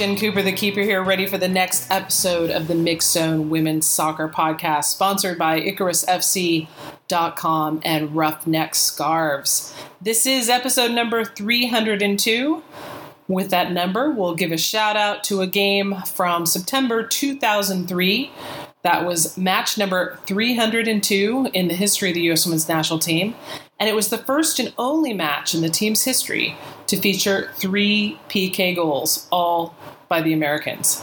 Jen Cooper, the keeper here, ready for the next episode of the Mixxed Zone Women's Soccer Podcast, sponsored by IcarusFC.com and Ruffneck Scarves. This is episode number 302. With that number, we'll give a shout out to a game from September 2003. That was match number 302 in the history of the U.S. Women's National Team. And it was the first and only match in the team's history to feature three PK goals, all by the Americans.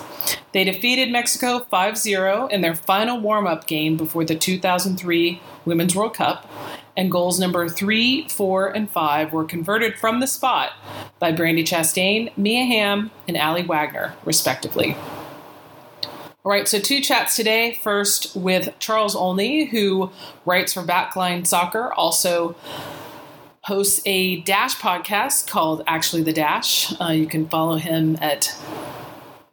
They defeated Mexico 5 0 in their final warm up game before the 2003 Women's World Cup, and goals number 3, 4, and 5 were converted from the spot by Brandi Chastain, Mia Hamm, and Aly Wagner, respectively. All right, so two chats today. First with Charles Olney, who writes for Backline Soccer, also hosts a Dash podcast called Actually the Dash. Uh, you can follow him at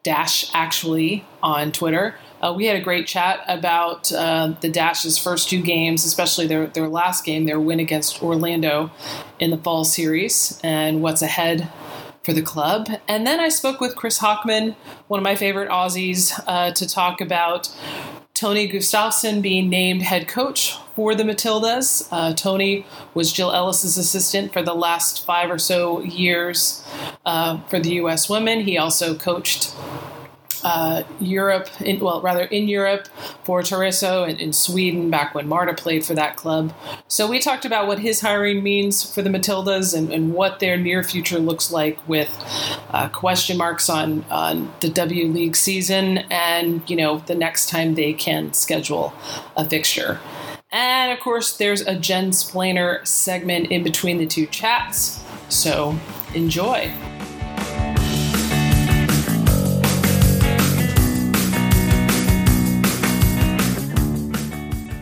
Dash Actually on Twitter. Uh, we had a great chat about uh, the Dash's first two games, especially their, their last game, their win against Orlando in the fall series, and what's ahead for the club. And then I spoke with Chris Hockman, one of my favorite Aussies, uh, to talk about Tony Gustavsson being named head coach for the Matildas. Uh, Tony was Jill Ellis's assistant for the last five or so years uh, for the U.S. women. He also coached uh, Europe, in, well, rather in Europe for Tyresö and in Sweden back when Marta played for that club. So we talked about what his hiring means for the Matildas and, and what their near future looks like with uh, question marks on, on the W League season and, you know, the next time they can schedule a fixture. And of course, there's a Jensplainer segment in between the two chats. So enjoy.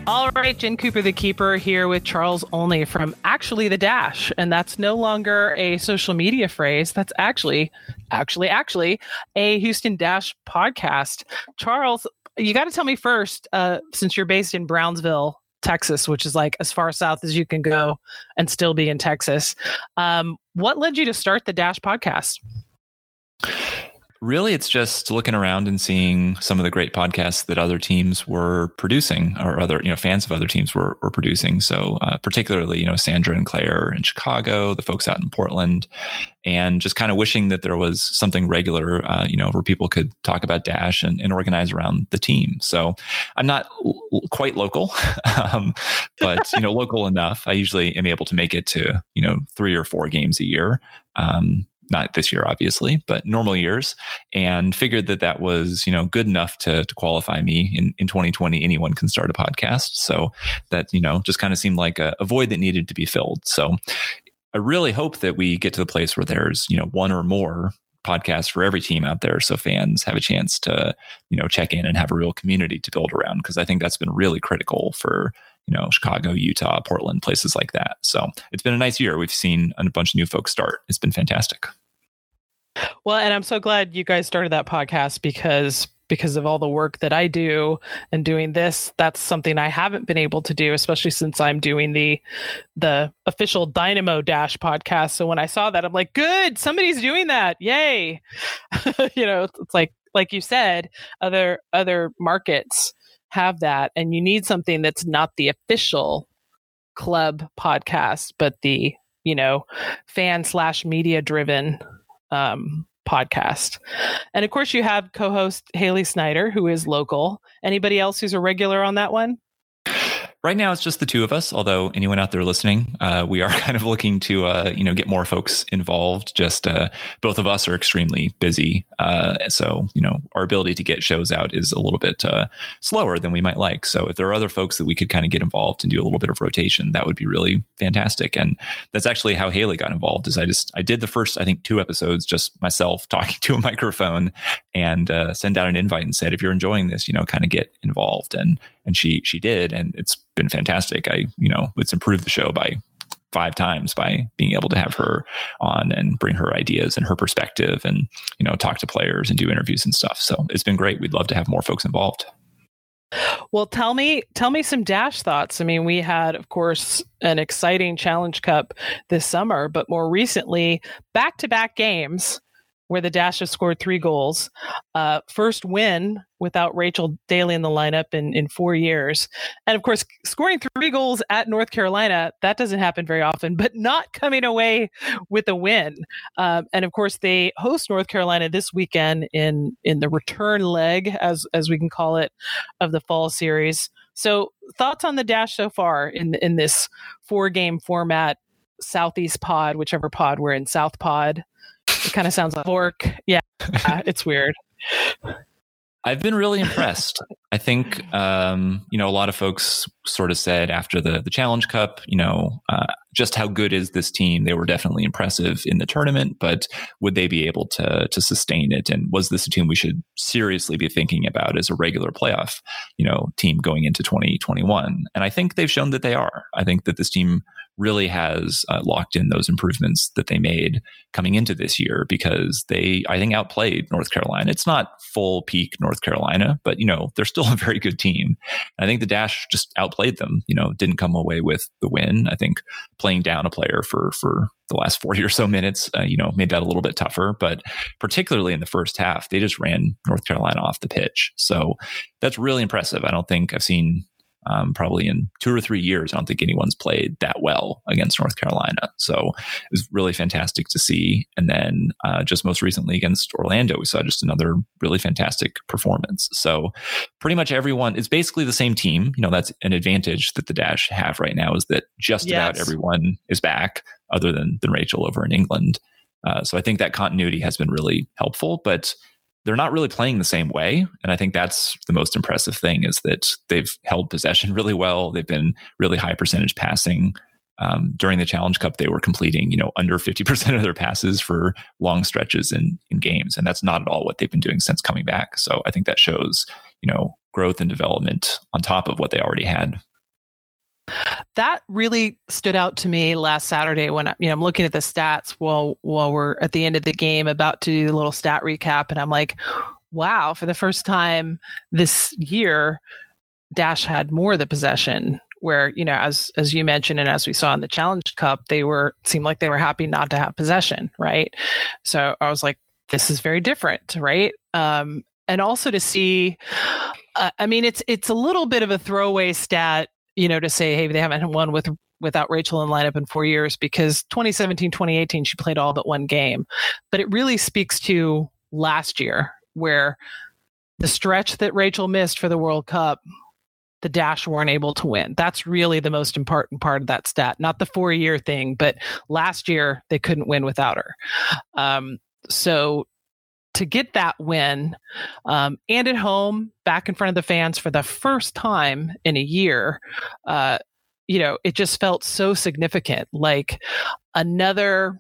All right, Jen Cooper, the keeper, here with Charles Olney from Actually the Dash. And that's no longer a social media phrase. That's actually, actually, actually a Houston Dash podcast. Charles, you got to tell me first, uh, since you're based in Brownsville, Texas, which is like as far south as you can go and still be in Texas. Um, what led you to start the Dash podcast? Really it's just looking around and seeing some of the great podcasts that other teams were producing or other you know fans of other teams were, were producing. So uh, particularly you know sandra and claire in chicago the folks out in portland and just kind of wishing that there was something regular uh, you know where people could talk about dash and, and organize around the team. So i'm not l- quite local um, but you know local enough. I usually am able to make it to you know three or four games a year um, not this year obviously but normal years and figured that that was you know good enough to, to qualify me in, in 2020 anyone can start a podcast. So that you know just kind of seemed like a, a void that needed to be filled. So i really hope that we get to the place where there's you know one or more podcasts for every team out there so fans have a chance to you know check in and have a real community to build around because i think that's been really critical for you know chicago utah portland places like that. So it's been a nice year. We've seen a bunch of new folks start. It's been fantastic well, and I'm so glad you guys started that podcast because because of all the work that I do and doing this, that's something I haven't been able to do, especially since I'm doing the the official Dynamo Dash podcast. So when I saw that, I'm like, good, somebody's doing that. Yay. you know, it's like like you said, other other markets have that and you need something that's not the official club podcast, but the, you know, fan slash media driven um, podcast. And of course, you have co host Haley Snyder, who is local. Anybody else who's a regular on that one? Right now it's just the two of us although anyone out there listening uh, we are kind of looking to uh, you know get more folks involved. Just uh, both of us are extremely busy uh, so you know our ability to get shows out is a little bit uh, slower than we might like. So if there are other folks that we could kind of get involved and do a little bit of rotation that would be really fantastic. And that's actually how haley got involved is i just i did the first i think two episodes just myself talking to a microphone and uh, send out an invite and said if you're enjoying this you know kind of get involved. And and she she did and it's been fantastic. I you know it's improved the show by five times by being able to have her on and bring her ideas and her perspective and you know talk to players and do interviews and stuff. So it's been great. We'd love to have more folks involved. Well tell me tell me some dash thoughts. I mean we had of course an exciting challenge cup this summer but more recently back to back games where the Dash have scored three goals. Uh, first win without Rachel Daly in the lineup in, in four years. And of course, scoring three goals at North Carolina, that doesn't happen very often, but not coming away with a win. Um, and of course, they host North Carolina this weekend in, in the return leg, as, as we can call it, of the fall series. So, thoughts on the Dash so far in, in this four game format? Southeast pod, whichever pod we're in, South pod. It kind of sounds like work. Yeah, it's weird. I've been really impressed. I think um, you know a lot of folks sort of said after the the Challenge Cup, you know, uh, just how good is this team? They were definitely impressive in the tournament, but would they be able to to sustain it? And was this a team we should seriously be thinking about as a regular playoff, you know, team going into 2021? And I think they've shown that they are. I think that this team really has uh, locked in those improvements that they made coming into this year because they, I think, outplayed North Carolina. It's not full peak North Carolina, but you know they're still a very good team. I think the Dash just outplayed them. You know, didn't come away with the win. I think playing down a player for for the last 40 or so minutes, uh, you know, made that a little bit tougher. But particularly in the first half, they just ran North Carolina off the pitch. So that's really impressive. I don't think I've seen um, probably in two or three years. I don't think anyone's played that well against North Carolina. So it was really fantastic to see. And then uh, just most recently against Orlando, we saw just another really fantastic performance. So pretty much everyone is basically the same team. You know, that's an advantage that the Dash have right now is that just yes. about everyone is back other than, than Rachel over in England. Uh, so I think that continuity has been really helpful. But they're not really playing the same way. And I think that's the most impressive thing is that they've held possession really well. They've been really high percentage passing. Um, during the Challenge Cup, they were completing, you know, under 50% of their passes for long stretches in, in games. And that's not at all what they've been doing since coming back. So I think that shows, you know, growth and development on top of what they already had. That really stood out to me last Saturday when you know I'm looking at the stats while while we're at the end of the game about to do a little stat recap and I'm like, wow, for the first time this year, Dash had more of the possession. Where you know as as you mentioned and as we saw in the challenge cup they were seemed like they were happy not to have possession right? So i was like this is very different right? Um and also to see uh, i mean it's it's a little bit of a throwaway stat you know, to say, hey, they haven't won with without Rachel in lineup in four years because 2017, 2018, she played all but one game. But it really speaks to last year where the stretch that Rachel missed for the World Cup, the Dash weren't able to win. That's really the most important part of that stat, not the four year thing, but last year they couldn't win without her. Um, so to get that win um, and at home back in front of the fans for the first time in a year uh, you know it just felt so significant. Like another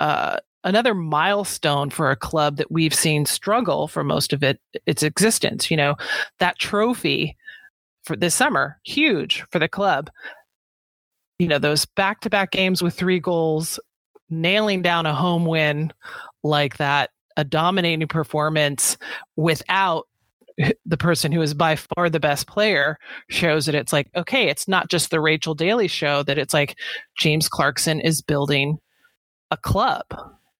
uh, another milestone for a club that we've seen struggle for most of it its existence you know that trophy for this summer huge for the club. You know those back-to-back games with three goals nailing down a home win like that a dominating performance without the person who is by far the best player shows that it's like okay it's not just the rachel daly show that it's like james clarkson is building a club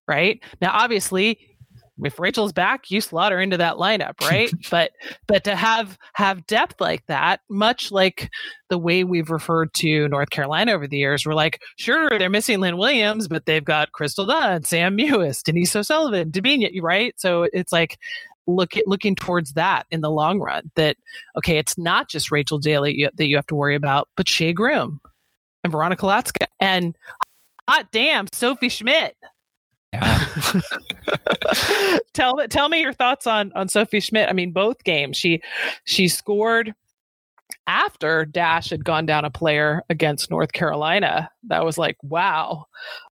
right? Now obviously if Rachel's back, you slot her into that lineup, right? but but to have have depth like that, much like the way we've referred to North Carolina over the years, we're like, sure, they're missing Lynn Williams, but they've got Crystal Dunn, Sam Mewis, Denise O'Sullivan, Debinha, right? So it's like look at looking towards that in the long run. That okay, it's not just Rachel Daly that you have to worry about, but Shea Groom and Veronica Latsko and hot damn Sophie Schmidt. Tell tell me your thoughts on on Sophie Schmidt. I mean, both games she she scored after Dash had gone down a player against North Carolina. That was like wow.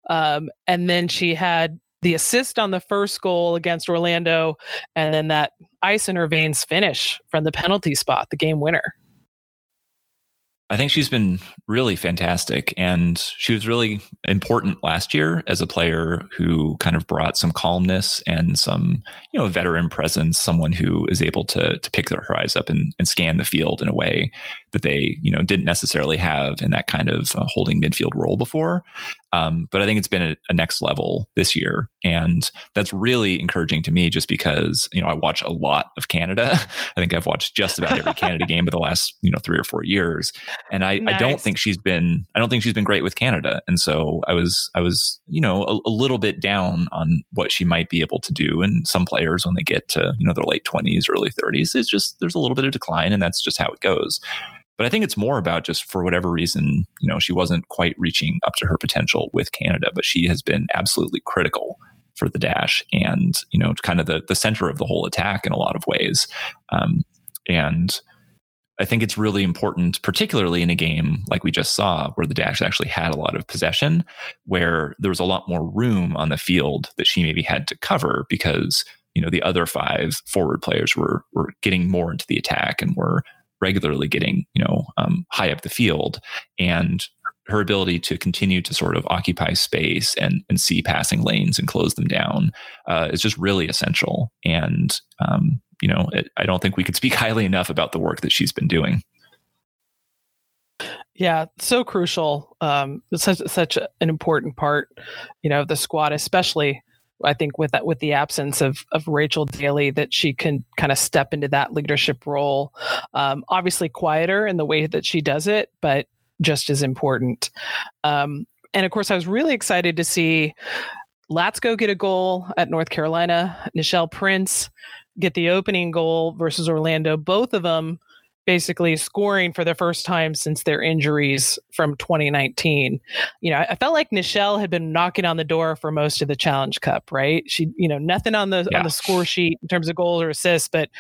Um, and then she had the assist on the first goal against Orlando, and then that ice in her veins finish from the penalty spot, the game winner. I think she's been really fantastic. And she was really important last year as a player who kind of brought some calmness and some, you know, veteran presence, someone who is able to, to pick their eyes up and, and scan the field in a way that they, you know, didn't necessarily have in that kind of uh, holding midfield role before. Um, but I think it's been a, a, next level this year. And that's really encouraging to me just because, you know, I watch a lot of Canada. I think I've watched just about every Canada game of the last, you know, three or four years. And I, nice. I don't think she's been, I don't think she's been great with Canada. And so I was, I was, you know, a, a little bit down on what she might be able to do. And some players, when they get to, you know, their late 20s, early 30s, it's just, there's a little bit of decline and that's just how it goes. But I think it's more about just for whatever reason, you know, she wasn't quite reaching up to her potential with Canada, but she has been absolutely critical for the dash and, you know, kind of the, the center of the whole attack in a lot of ways. Um, and I think it's really important, particularly in a game like we just saw, where the Dash actually had a lot of possession, where there was a lot more room on the field that she maybe had to cover because you know the other five forward players were were getting more into the attack and were regularly getting, you know, um, high up the field. And her ability to continue to sort of occupy space and, and see passing lanes and close them down uh, is just really essential. And, um, you know, it, I don't think we could speak highly enough about the work that she's been doing. Yeah, so crucial. Um, such such an important part, you know, of the squad, especially I think with that with the absence of of Rachel Daly, that she can kind of step into that leadership role. Um, obviously, quieter in the way that she does it, but just as important. Um, and of course, I was really excited to see Latsko get a goal at North Carolina. Nichelle Prince get the opening goal versus Orlando. Both of them basically scoring for the first time since their injuries from 2019. You know, I, felt like Nichelle had been knocking on the door for most of the Challenge Cup, right? She, you know, nothing on the yeah. on the score sheet in terms of goals or assists, but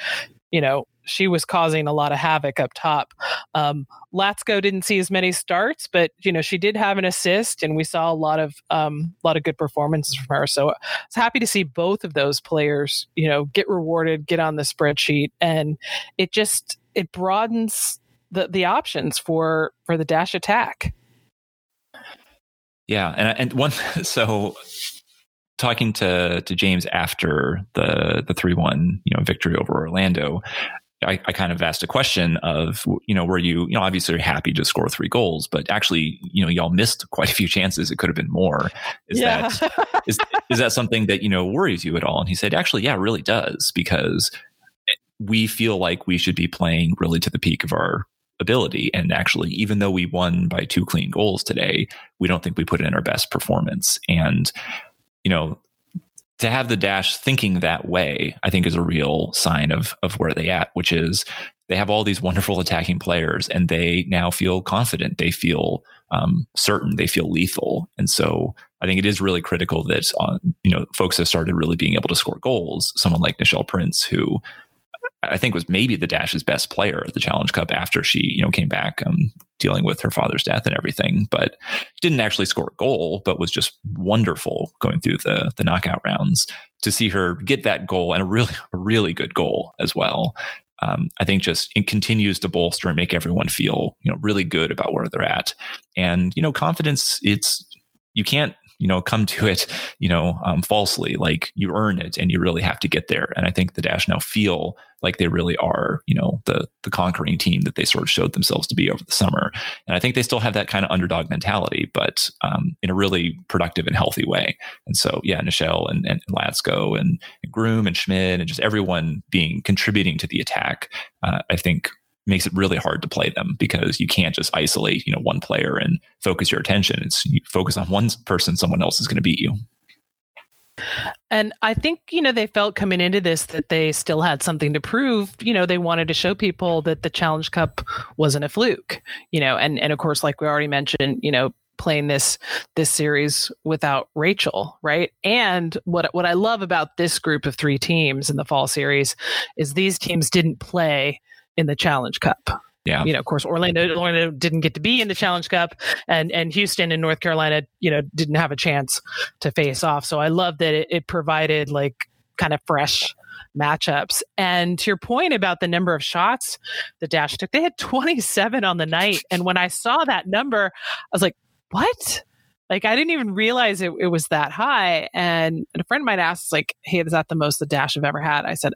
you know, she was causing a lot of havoc up top. Um, Latsko didn't see as many starts, but you know she did have an assist, and we saw a lot of um, a lot of good performances from her. So I was happy to see both of those players, you know, get rewarded, get on the spreadsheet, and it just it broadens the the options for for the dash attack. Yeah, and and one so talking to to James after the the three one you know victory over Orlando. I, I, kind of asked a question of, you know, were you, you know, obviously happy to score three goals, but actually, you know, y'all missed quite a few chances. It could have been more. Is yeah. that is is that something that you know worries you at all? And he said, actually, yeah, it really does because eh, we feel like we should be playing really to the peak of our ability. And actually, even though we won by two clean goals today, we don't think we put in our best performance. And, you know, to have the dash thinking that way, I think is a real sign of of where they at, which is they have all these wonderful attacking players and they now feel confident. They feel um, certain. They feel lethal. And so I think it is really critical that uh, you know folks have started really being able to score goals. Someone like Nichelle Prince, who I think was maybe the Dash's best player at the Challenge Cup after she, you know, came back um, dealing with her father's death and everything, but didn't actually score a goal, but was just wonderful going through the the knockout rounds. To see her get that goal and a really a really good goal as well, um, I think just it continues to bolster and make everyone feel you know really good about where they're at, and you know confidence. It's you can't you know come to it you know um, falsely like you earn it and you really have to get there. And i think the dash now feel like they really are you know the the conquering team that they sort of showed themselves to be over the summer. And i think they still have that kind of underdog mentality but um, in a really productive and healthy way. And so yeah nichelle and, and latsko and, and groom and schmidt and just everyone being contributing to the attack uh, i think makes it really hard to play them because you can't just isolate, you know, one player and focus your attention. It's you focus on one person, someone else is going to beat you. And I think, you know, they felt coming into this that they still had something to prove. You know, they wanted to show people that the Challenge Cup wasn't a fluke, you know, and, and of course, like we already mentioned, you know, playing this this series without Rachel, right? And what what I love about this group of three teams in the fall series is these teams didn't play in the Challenge Cup. Yeah. You know, of course, Orlando, Orlando didn't get to be in the Challenge Cup, and and Houston and North Carolina, you know, didn't have a chance to face off. So I love that it, it provided like kind of fresh matchups. And to your point about the number of shots the Dash took, they had 27 on the night. And when I saw that number, I was like, what? Like I didn't even realize it, it was that high. And, and a friend might ask, like, hey, is that the most the Dash have ever had? I said,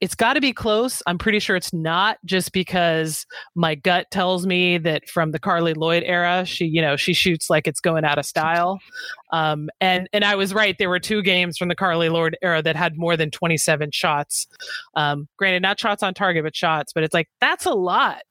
it's got to be close. I'm pretty sure it's not just because my gut tells me that from the Carli Lloyd era, she, you know, she shoots like it's going out of style. Um, and and I was right. There were two games from the Carli Lloyd era that had more than 27 shots. Um, granted, not shots on target, but shots. But it's like that's a lot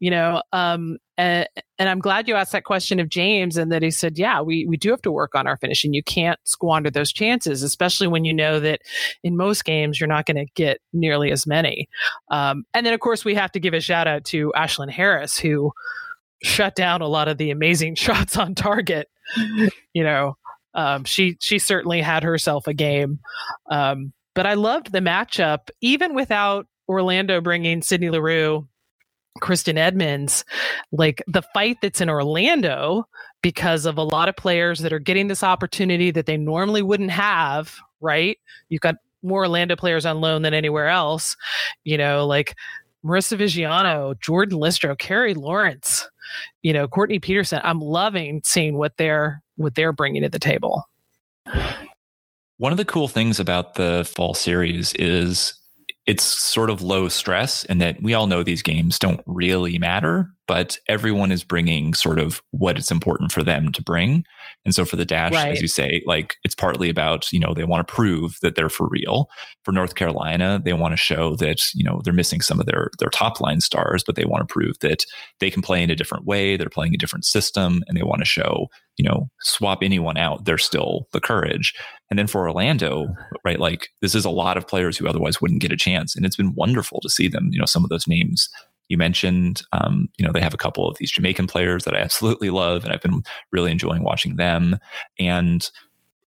you know um, and, and i'm glad you asked that question of james and that he said yeah we, we do have to work on our finishing. You can't squander those chances especially when you know that in most games you're not going to get nearly as many. Um, and then of course we have to give a shout out to ashlyn harris who shut down a lot of the amazing shots on target. You know um, she she certainly had herself a game. Um, but i loved the matchup even without orlando bringing sydney leroux Kristen Edmonds, like the fight that's in Orlando because of a lot of players that are getting this opportunity that they normally wouldn't have, right? You've got more Orlando players on loan than anywhere else, you know, like Marisa Viggiano, Jordan Listro, Carrie Lawrence, you know, Courtney Petersen. I'm loving seeing what they're what they're bringing to the table. One of the cool things about the fall series is it's sort of low stress and that we all know these games don't really matter but everyone is bringing sort of what it's important for them to bring. And so for the dash right. as you say like it's partly about you know they want to prove that they're for real. For north carolina they want to show that you know they're missing some of their their top line stars but they want to prove that they can play in a different way they're playing a different system and they want to show you know swap anyone out they're still the courage. And then for orlando right like this is a lot of players who otherwise wouldn't get a chance and it's been wonderful to see them you know some of those names you mentioned, um, you know, they have a couple of these Jamaican players that I absolutely love, and I've been really enjoying watching them. And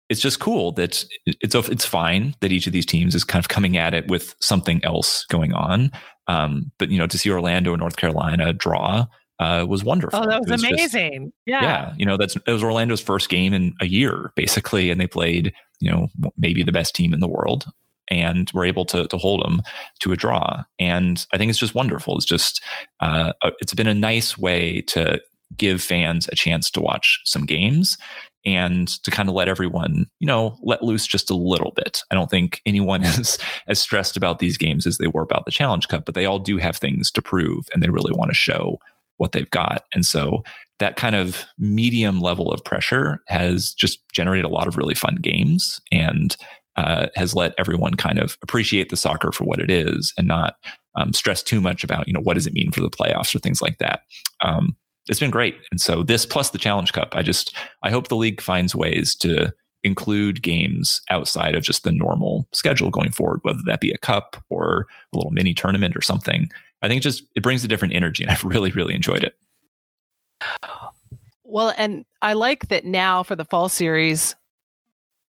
it's just cool that it's it's fine that each of these teams is kind of coming at it with something else going on. Um, but you know, to see Orlando and North Carolina draw uh, was wonderful. Oh, that was, was amazing! Just, yeah, yeah. You know, that's it was Orlando's first game in a year, basically, and they played you know maybe the best team in the world and we're able to to hold them to a draw. And I think it's just wonderful. It's just uh, it's been a nice way to give fans a chance to watch some games and to kind of let everyone, you know, let loose just a little bit. I don't think anyone is as stressed about these games as they were about the Challenge Cup, but they all do have things to prove and they really want to show what they've got. And so that kind of medium level of pressure has just generated a lot of really fun games. And uh, has let everyone kind of appreciate the soccer for what it is and not um, stress too much about you know what does it mean for the playoffs or things like that. Um, it's been great, and so this plus the Challenge Cup, I just I hope the league finds ways to include games outside of just the normal schedule going forward, whether that be a cup or a little mini tournament or something. I think it just it brings a different energy, and I've really really enjoyed it. Well, and I like that now for the fall series,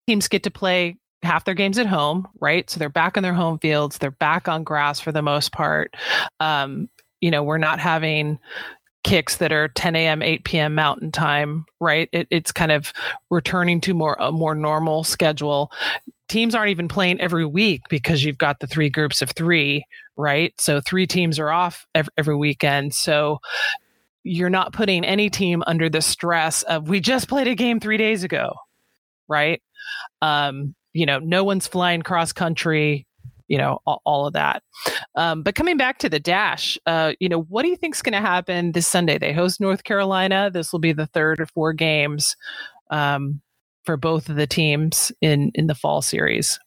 teams get to play half their games at home, right? So they're back in their home fields. They're back on grass for the most part. Um, you know, we're not having kicks that are 10 a.m., 8 p.m. Mountain Time, right? It, it's kind of returning to more a more normal schedule. Teams aren't even playing every week because you've got the three groups of three, right? So three teams are off every, every weekend. So you're not putting any team under the stress of we just played a game three days ago, right? Um, you know, no one's flying cross country, you know, all, all of that. Um, but coming back to the dash, uh, you know, what do you think's going to happen this Sunday? They host North Carolina. This will be the third or four games um, for both of the teams in in the fall series.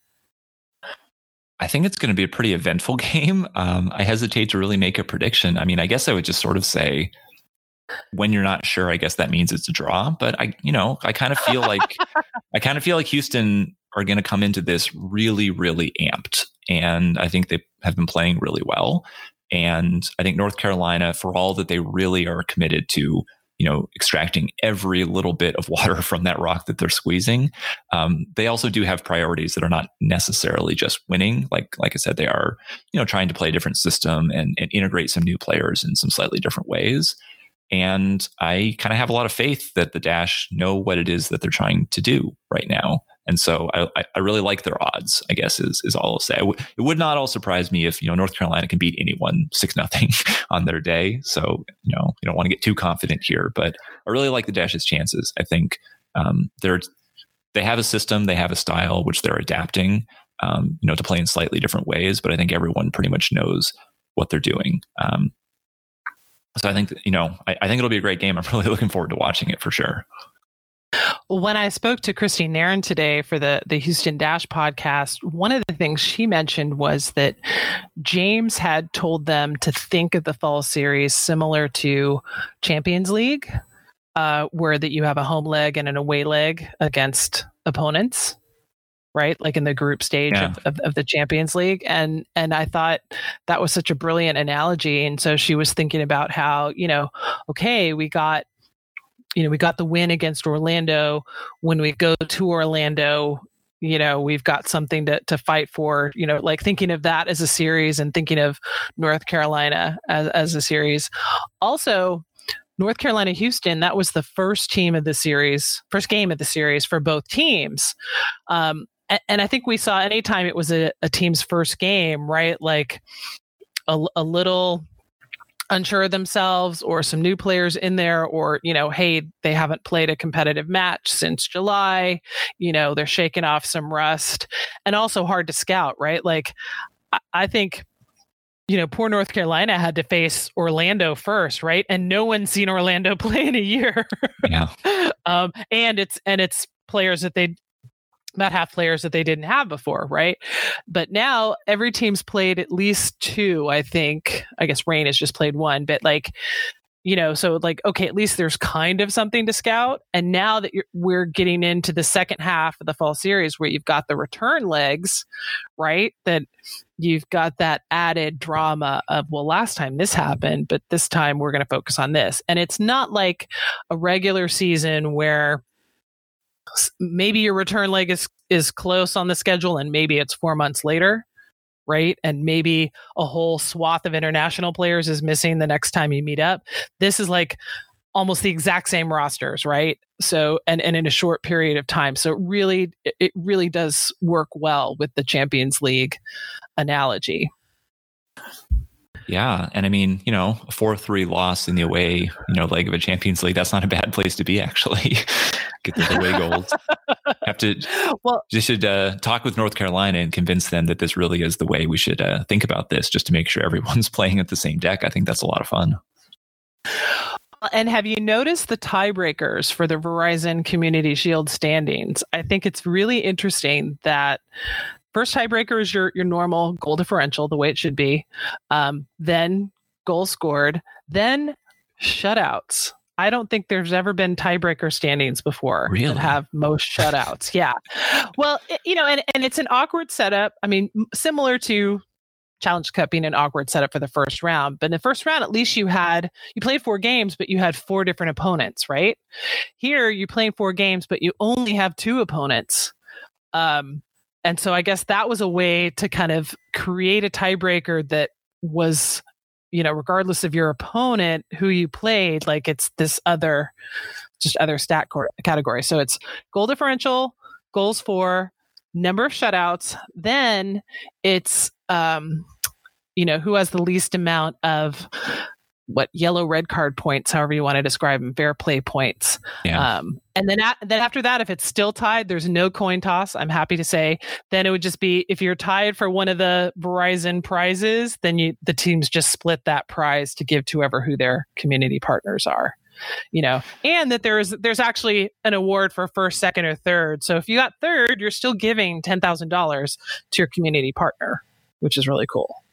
I think it's going to be a pretty eventful game. Um, I hesitate to really make a prediction. I mean, I guess I would just sort of say when you're not sure, I guess that means it's a draw. But I, you know, I kind of feel like I kind of feel like Houston are going to come into this really, really amped. And I think they have been playing really well. And I think North Carolina, for all that they really are committed to, you know, extracting every little bit of water from that rock that they're squeezing, um, they also do have priorities that are not necessarily just winning. Like, like I said, they are, you know, trying to play a different system and, and integrate some new players in some slightly different ways. And I kind of have a lot of faith that the Dash know what it is that they're trying to do right now. And so I, I really like their odds, I guess is, is all I'll say. it would not all surprise me if, you know, North Carolina can beat anyone six nothing on their day. So, you know, you don't want to get too confident here, but I really like the Dash's chances. I think um, they're, they have a system, they have a style, which they're adapting. um, you know, to play in slightly different ways. But I think everyone pretty much knows what they're doing. Um, so I think you know, I, I think it'll be a great game. I'm really looking forward to watching it for sure. When I spoke to Christine Nairn today for the the Houston Dash podcast, one of the things she mentioned was that James had told them to think of the fall series similar to Champions League, uh, where that you have a home leg and an away leg against opponents right? Like in the group stage yeah. of, of, of, the champions league. And and i thought that was such a brilliant analogy. And so she was thinking about how you know okay we got you know we got the win against orlando when we go to orlando you know we've got something to, to fight for you know like thinking of that as a series and thinking of north carolina as, as a series also North Carolina Houston, that was the first team of the series, first game of the series for both teams. Um, and, and, I think we saw anytime it was a, a team's first game, right? Like a, a little unsure of themselves or some new players in there or you know hey they haven't played a competitive match since july you know they're shaking off some rust and also hard to scout right like I, I think you know, poor North Carolina had to face Orlando first, right? And no one's seen Orlando play in a year. yeah. Um, and it's and it's players that they about half players that they didn't have before, right? But now every team's played at least two, I think. I guess Reign has just played one, but like you know so like okay at least there's kind of something to scout and now that we're getting into the second half of the fall series where you've got the return legs right that you've got that added drama of well last time this happened but this time we're going to focus on this and it's not like a regular season where maybe your return leg is is close on the schedule and maybe it's 4 months later right? And maybe a whole swath of international players is missing the next time you meet up. This is like almost the exact same rosters, right? So and and in a short period of time. So really it really does work well with the Champions League analogy. Yeah, and I mean, you know, a four-three loss in the away, you know, leg of a Champions League. That's not a bad place to be, actually. Get those away goals. Have to. Well, you should uh, talk with North Carolina and convince them that this really is the way we should uh, think about this, just to make sure everyone's playing at the same deck. I think that's a lot of fun. And have you noticed the tiebreakers for the Verizon Community Shield standings? I think it's really interesting that first tiebreaker is your your normal goal differential, the way it should be. Um, then goal scored, then shutouts. I don't think there's ever been tiebreaker standings before really? that have most shutouts. yeah. Well, it, you know, and, and it's an awkward setup. I mean, similar to Challenge Cup being an awkward setup for the first round. But in the first round, at least you had you played four games, but you had four different opponents, right? Here you're playing four games, but you only have two opponents. Um, and so I guess that was a way to kind of create a tiebreaker that was, you know, regardless of your opponent, who you played, like it's this other, just other stat category. So it's goal differential, goals for, number of shutouts. Then it's, um, you know, who has the least amount of what yellow red card points, however you want to describe them, fair play points. Yeah. Um, and then at, then after that, if it's still tied, there's no coin toss. I'm happy to say. Then it would just be if you're tied for one of the Verizon prizes, then you the teams just split that prize to give to whoever who their community partners are. You know, and that there's there's actually an award for first, second, or third. So if you got third, you're still giving ten thousand dollars to your community partner, which is really cool.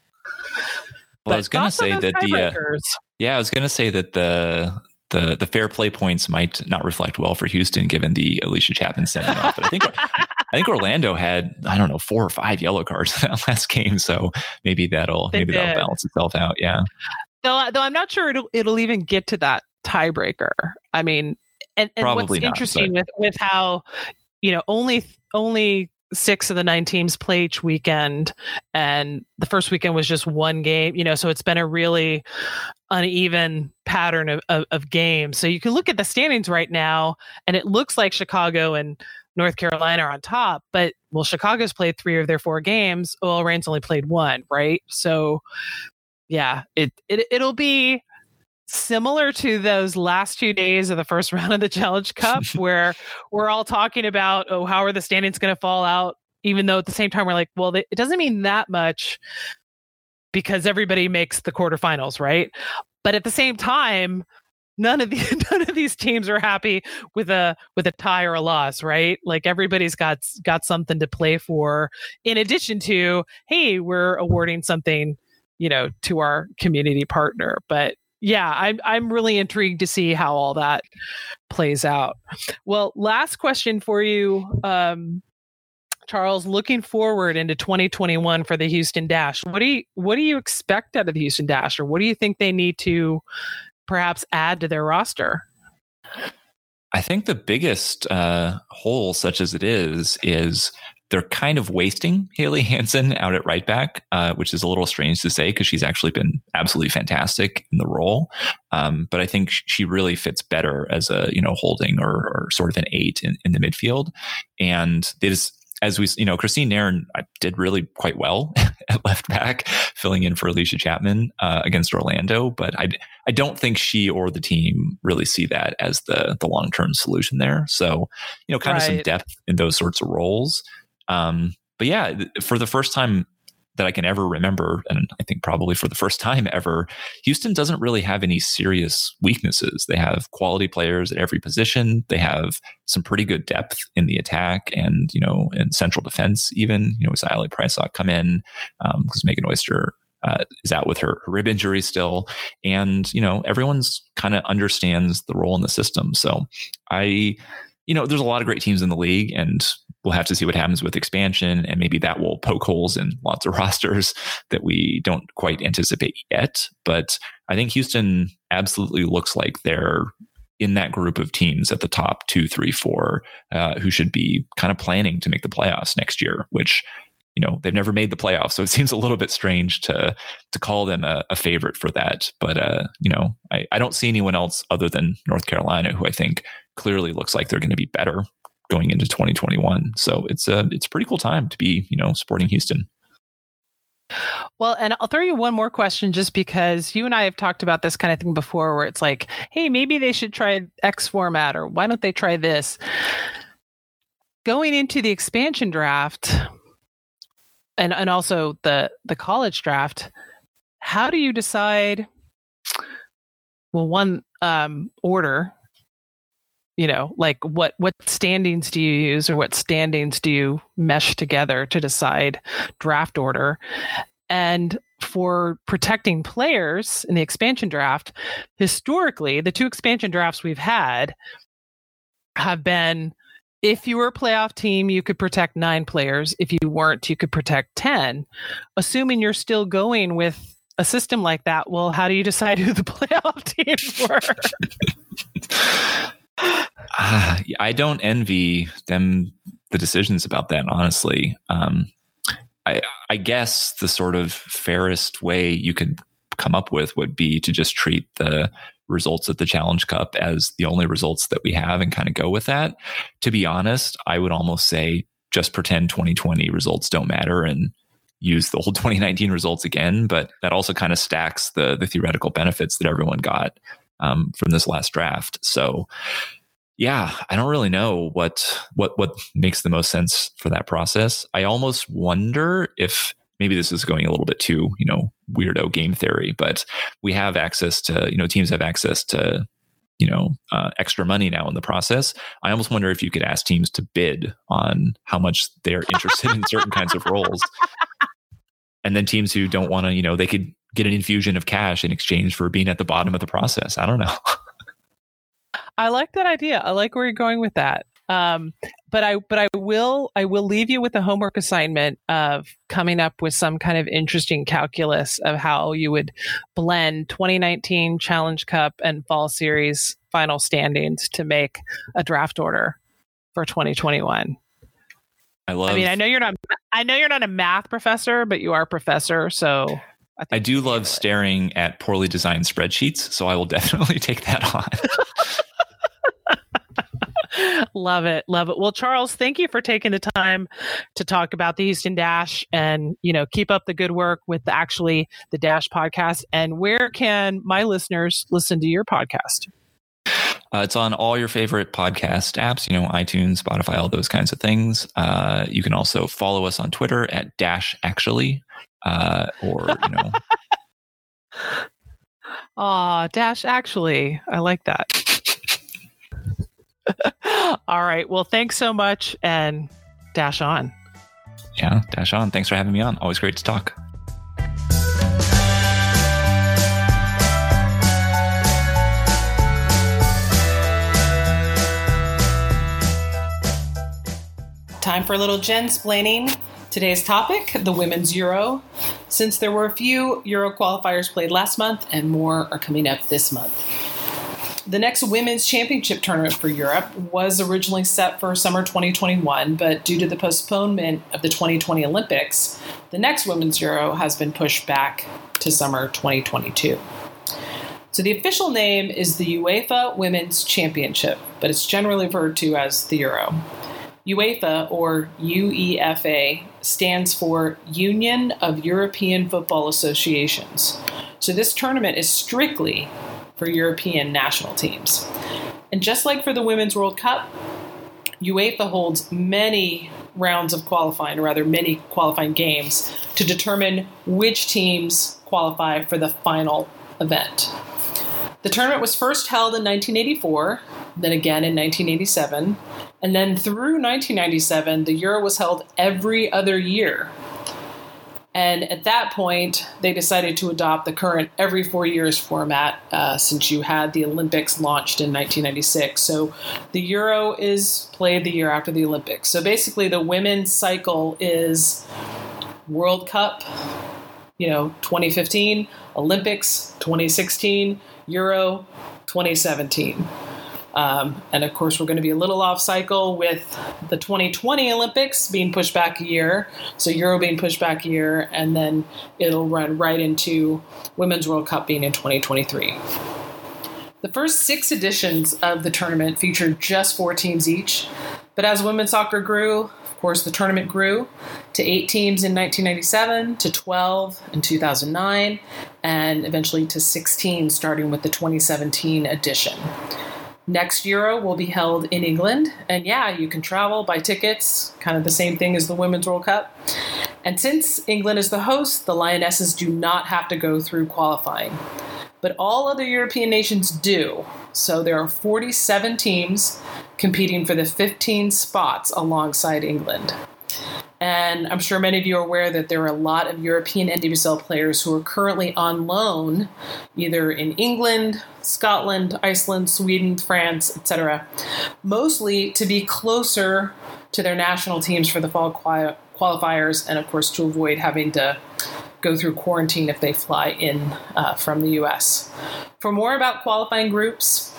Well, I was going to say that the uh, yeah, I was going to say that the the the fair play points might not reflect well for Houston given the Allysha Chapman sending off. But I think I think Orlando had I don't know four or five yellow cards in that last game, so maybe that'll they maybe did. that'll balance itself out. Yeah. Though though I'm not sure it'll it'll even get to that tiebreaker. I mean, and, and what's not, interesting but... with with how you know only only six of the nine teams play each weekend and the first weekend was just one game you know so it's been a really uneven pattern of, of, of, games. So you can look at the standings right now and it looks like chicago and north carolina are on top but well chicago's played three of their four games. Well Reign's only played one right? So yeah it, it it'll be similar to those last two days of the first round of the Challenge Cup, where we're all talking about, oh, how are the standings going to fall out? even though at the same time we're like, well, it doesn't mean that much because everybody makes the quarterfinals, right? But at the same time, none of the none of these teams are happy with a with a tie or a loss, right? Like everybody's got got something to play for. In addition to, hey, we're awarding something, you know, to our community partner. But yeah, I'm I'm really intrigued to see how all that plays out. Well, last question for you, um, Charles. Looking forward into 2021 for the Houston Dash, what do you what do you expect out of the Houston Dash, or what do you think they need to perhaps add to their roster? I think the biggest uh, hole, such as it is, is they're kind of wasting Haley Hanson out at right back, uh, which is a little strange to say because she's actually been absolutely fantastic in the role. Um, but I think she really fits better as a you know holding or, or sort of an eight in, in the midfield, and it is as we, you know, Christine Nairn uh, did really quite well at left back, filling in for Allysha Chapman uh, against Orlando. But I, I don't think she or the team really see that as the the long term solution there. So, you know, kind right. of some depth in those sorts of roles. Um, but yeah, for the first time that I can ever remember, and I think probably for the first time ever, Houston doesn't really have any serious weaknesses. They have quality players at every position. They have some pretty good depth in the attack and, you know, in central defense, even, you know, Ally Prisock come in, because um, Megan Oyster uh, is out with her, her, rib injury still. And, you know, everyone's kind of understands the role in the system. So I, you know, there's a lot of great teams in the league and we'll have to see what happens with expansion and maybe that will poke holes in lots of rosters that we don't quite anticipate yet. But i think houston absolutely looks like they're in that group of teams at the top two three four uh, who should be kind of planning to make the playoffs next year which you know they've never made the playoffs so it seems a little bit strange to to call them a, a favorite for that. But uh you know I, I don't see anyone else other than north carolina who i think clearly looks like they're going to be better going into 2021. So it's a it's a pretty cool time to be you know supporting Houston. Well, and I'll throw you one more question just because you and I have talked about this kind of thing before where it's like, hey, maybe they should try X format or why don't they try this? Going into the expansion draft and and also the the college draft, how do you decide well one um order you know like what what standings do you use or what standings do you mesh together to decide draft order? And for protecting players in the expansion draft historically the two expansion drafts we've had have been if you were a playoff team you could protect 9 players. If you weren't you could protect 10 assuming you're still going with a system like that well how do you decide who the playoff teams were uh, I don't envy them the decisions about that. Honestly, um, I, I guess the sort of fairest way you could come up with would be to just treat the results at the Challenge Cup as the only results that we have and kind of go with that. To be honest, I would almost say just pretend 2020 results don't matter and use the whole 2019 results again. But that also kind of stacks the the theoretical benefits that everyone got um, from this last draft. So yeah, I don't really know what what what makes the most sense for that process. I almost wonder if maybe this is going a little bit too, you know, weirdo game theory, but we have access to, you know, teams have access to, you know, uh, extra money now in the process. I almost wonder if you could ask teams to bid on how much they're interested in certain kinds of roles. And then teams who don't want to, you know, they could get an infusion of cash in exchange for being at the bottom of the process. I don't know. I like that idea. I like where you're going with that. Um, but I but I will I will leave you with a homework assignment of coming up with some kind of interesting calculus of how you would blend 2019 Challenge Cup and Fall Series final standings to make a draft order for 2021. I love. I mean, I know you're not. I know you're not a math professor, but you are a professor, so I, I do love staring at poorly designed spreadsheets. So I will definitely take that on. love it love it well charles thank you for taking the time to talk about the houston dash and you know keep up the good work with the, actually the dash podcast and where can my listeners listen to your podcast Uh, it's on all your favorite podcast apps, you know, iTunes, Spotify, all those kinds of things. Uh, you can also follow us on Twitter at dash actually, uh, or you know. Aw, dash actually. I like that. all right. Well, thanks so much and dash on. Yeah, dash on. Thanks for having me on. Always great to talk. Time for a little Jensplaining. Today's topic the Women's Euro. Since there were a few Euro qualifiers played last month and more are coming up this month. The next Women's Championship tournament for Europe was originally set for summer 2021, but due to the postponement of the 2020 Olympics, the next Women's Euro has been pushed back to summer 2022. So the official name is the UEFA Women's Championship, but it's generally referred to as the Euro. UEFA, or UEFA, stands for Union of European Football Associations. So this tournament is strictly for European national teams. And just like for the Women's World Cup, UEFA holds many rounds of qualifying, or rather, many qualifying games to determine which teams qualify for the final event. The tournament was first held in 1984, then again in 1987, and then through 1997, the Euro was held every other year. And at that point, they decided to adopt the current every four years format uh, since you had the Olympics launched in 1996. So the Euro is played the year after the Olympics. So basically, the women's cycle is World Cup, you know, 2015, Olympics 2016, Euro 2017. Um, and of course, we're going to be a little off cycle with the 2020 Olympics being pushed back a year, so Euro being pushed back a year, and then it'll run right into Women's World Cup being in 2023. The first six editions of the tournament featured just four teams each, but as women's soccer grew, of course, the tournament grew to eight teams in 1997, to 12 in 2009, and eventually to 16 starting with the 2017 edition. Next Euro will be held in England. And yeah, you can travel, buy tickets, kind of the same thing as the Women's World Cup. And since England is the host, the Lionesses do not have to go through qualifying. But all other European nations do. So there are 47 teams competing for the 15 spots alongside England. And I'm sure many of you are aware that there are a lot of European NWSL players who are currently on loan, either in England, Scotland, Iceland, Sweden, France, etc., mostly to be closer to their national teams for the fall qualifiers, and of course to avoid having to go through quarantine if they fly in uh, from the US. For more about qualifying groups,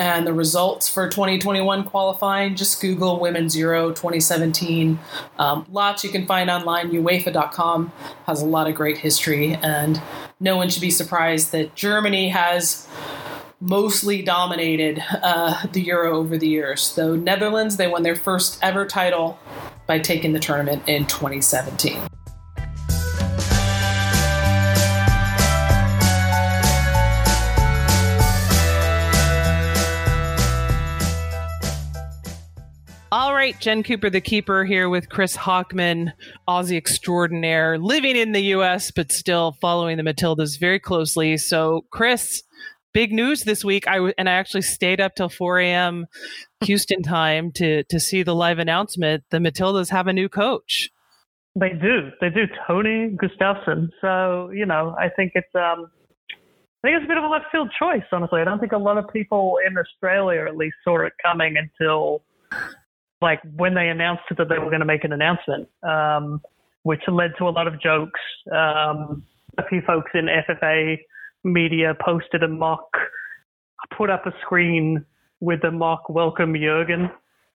and the results for 2021 qualifying, just Google Women's Euro 2017. Um, lots you can find online. UEFA.com has a lot of great history, and no one should be surprised that Germany has mostly dominated uh, the Euro over the years. Though Netherlands, they won their first ever title by taking the tournament in 2017. Right, Jen Cooper, the keeper, here with Chris Hockman, Aussie extraordinaire, living in the U.S. but still following the Matildas very closely. So, Chris, big news this week. I w- and I actually stayed up till 4 a.m. Houston time to to see the live announcement. The Matildas have a new coach. They do. They do. Tony Gustavsson. So you know, I think it's um, I think it's a bit of a left field choice. Honestly, I don't think a lot of people in Australia, at least, saw it coming until like when they announced that they were going to make an announcement, um, which led to a lot of jokes. Um, a few folks in FFA media posted a mock, put up a screen with the mock welcome Jurgen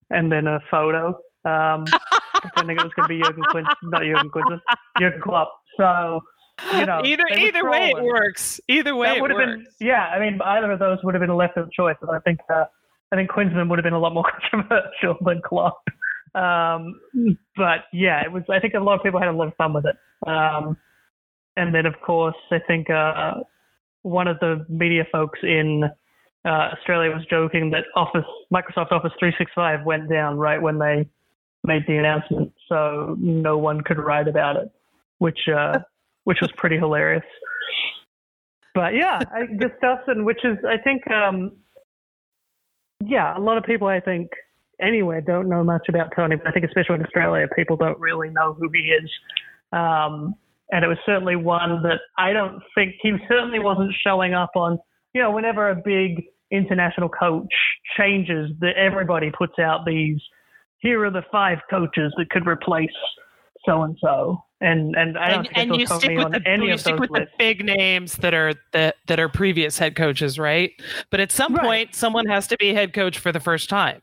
and then a photo. Um, pretending it was going to be Jurgen Quinn, not Jurgen Quinn, Jurgen Klopp. So, you know, either either way it works. Either way that would have been yeah. I mean, either of those would have been a left field choice, and I think uh, I think Klinsmann would have been a lot more controversial than Klopp. Um, but yeah, it was. I think a lot of people had a lot of fun with it. Um, and then, of course, I think uh, one of the media folks in uh, Australia was joking that Office Microsoft Office 365 went down right when they made the announcement, so no one could write about it, which uh, which was pretty hilarious. But yeah, I, Gustavsson, which is I think, um, yeah, a lot of people I think anywhere don't know much about Tony, but I think especially in Australia, people don't really know who he is. Um, and it was certainly one that I don't think he certainly wasn't showing up on. You know, whenever a big international coach changes, that everybody puts out these. Here are the five coaches that could replace so and so, and and I don't and, and you stick with the, you stick with lists. the big names that are that that are previous head coaches, right? But at some right. point, someone has to be head coach for the first time.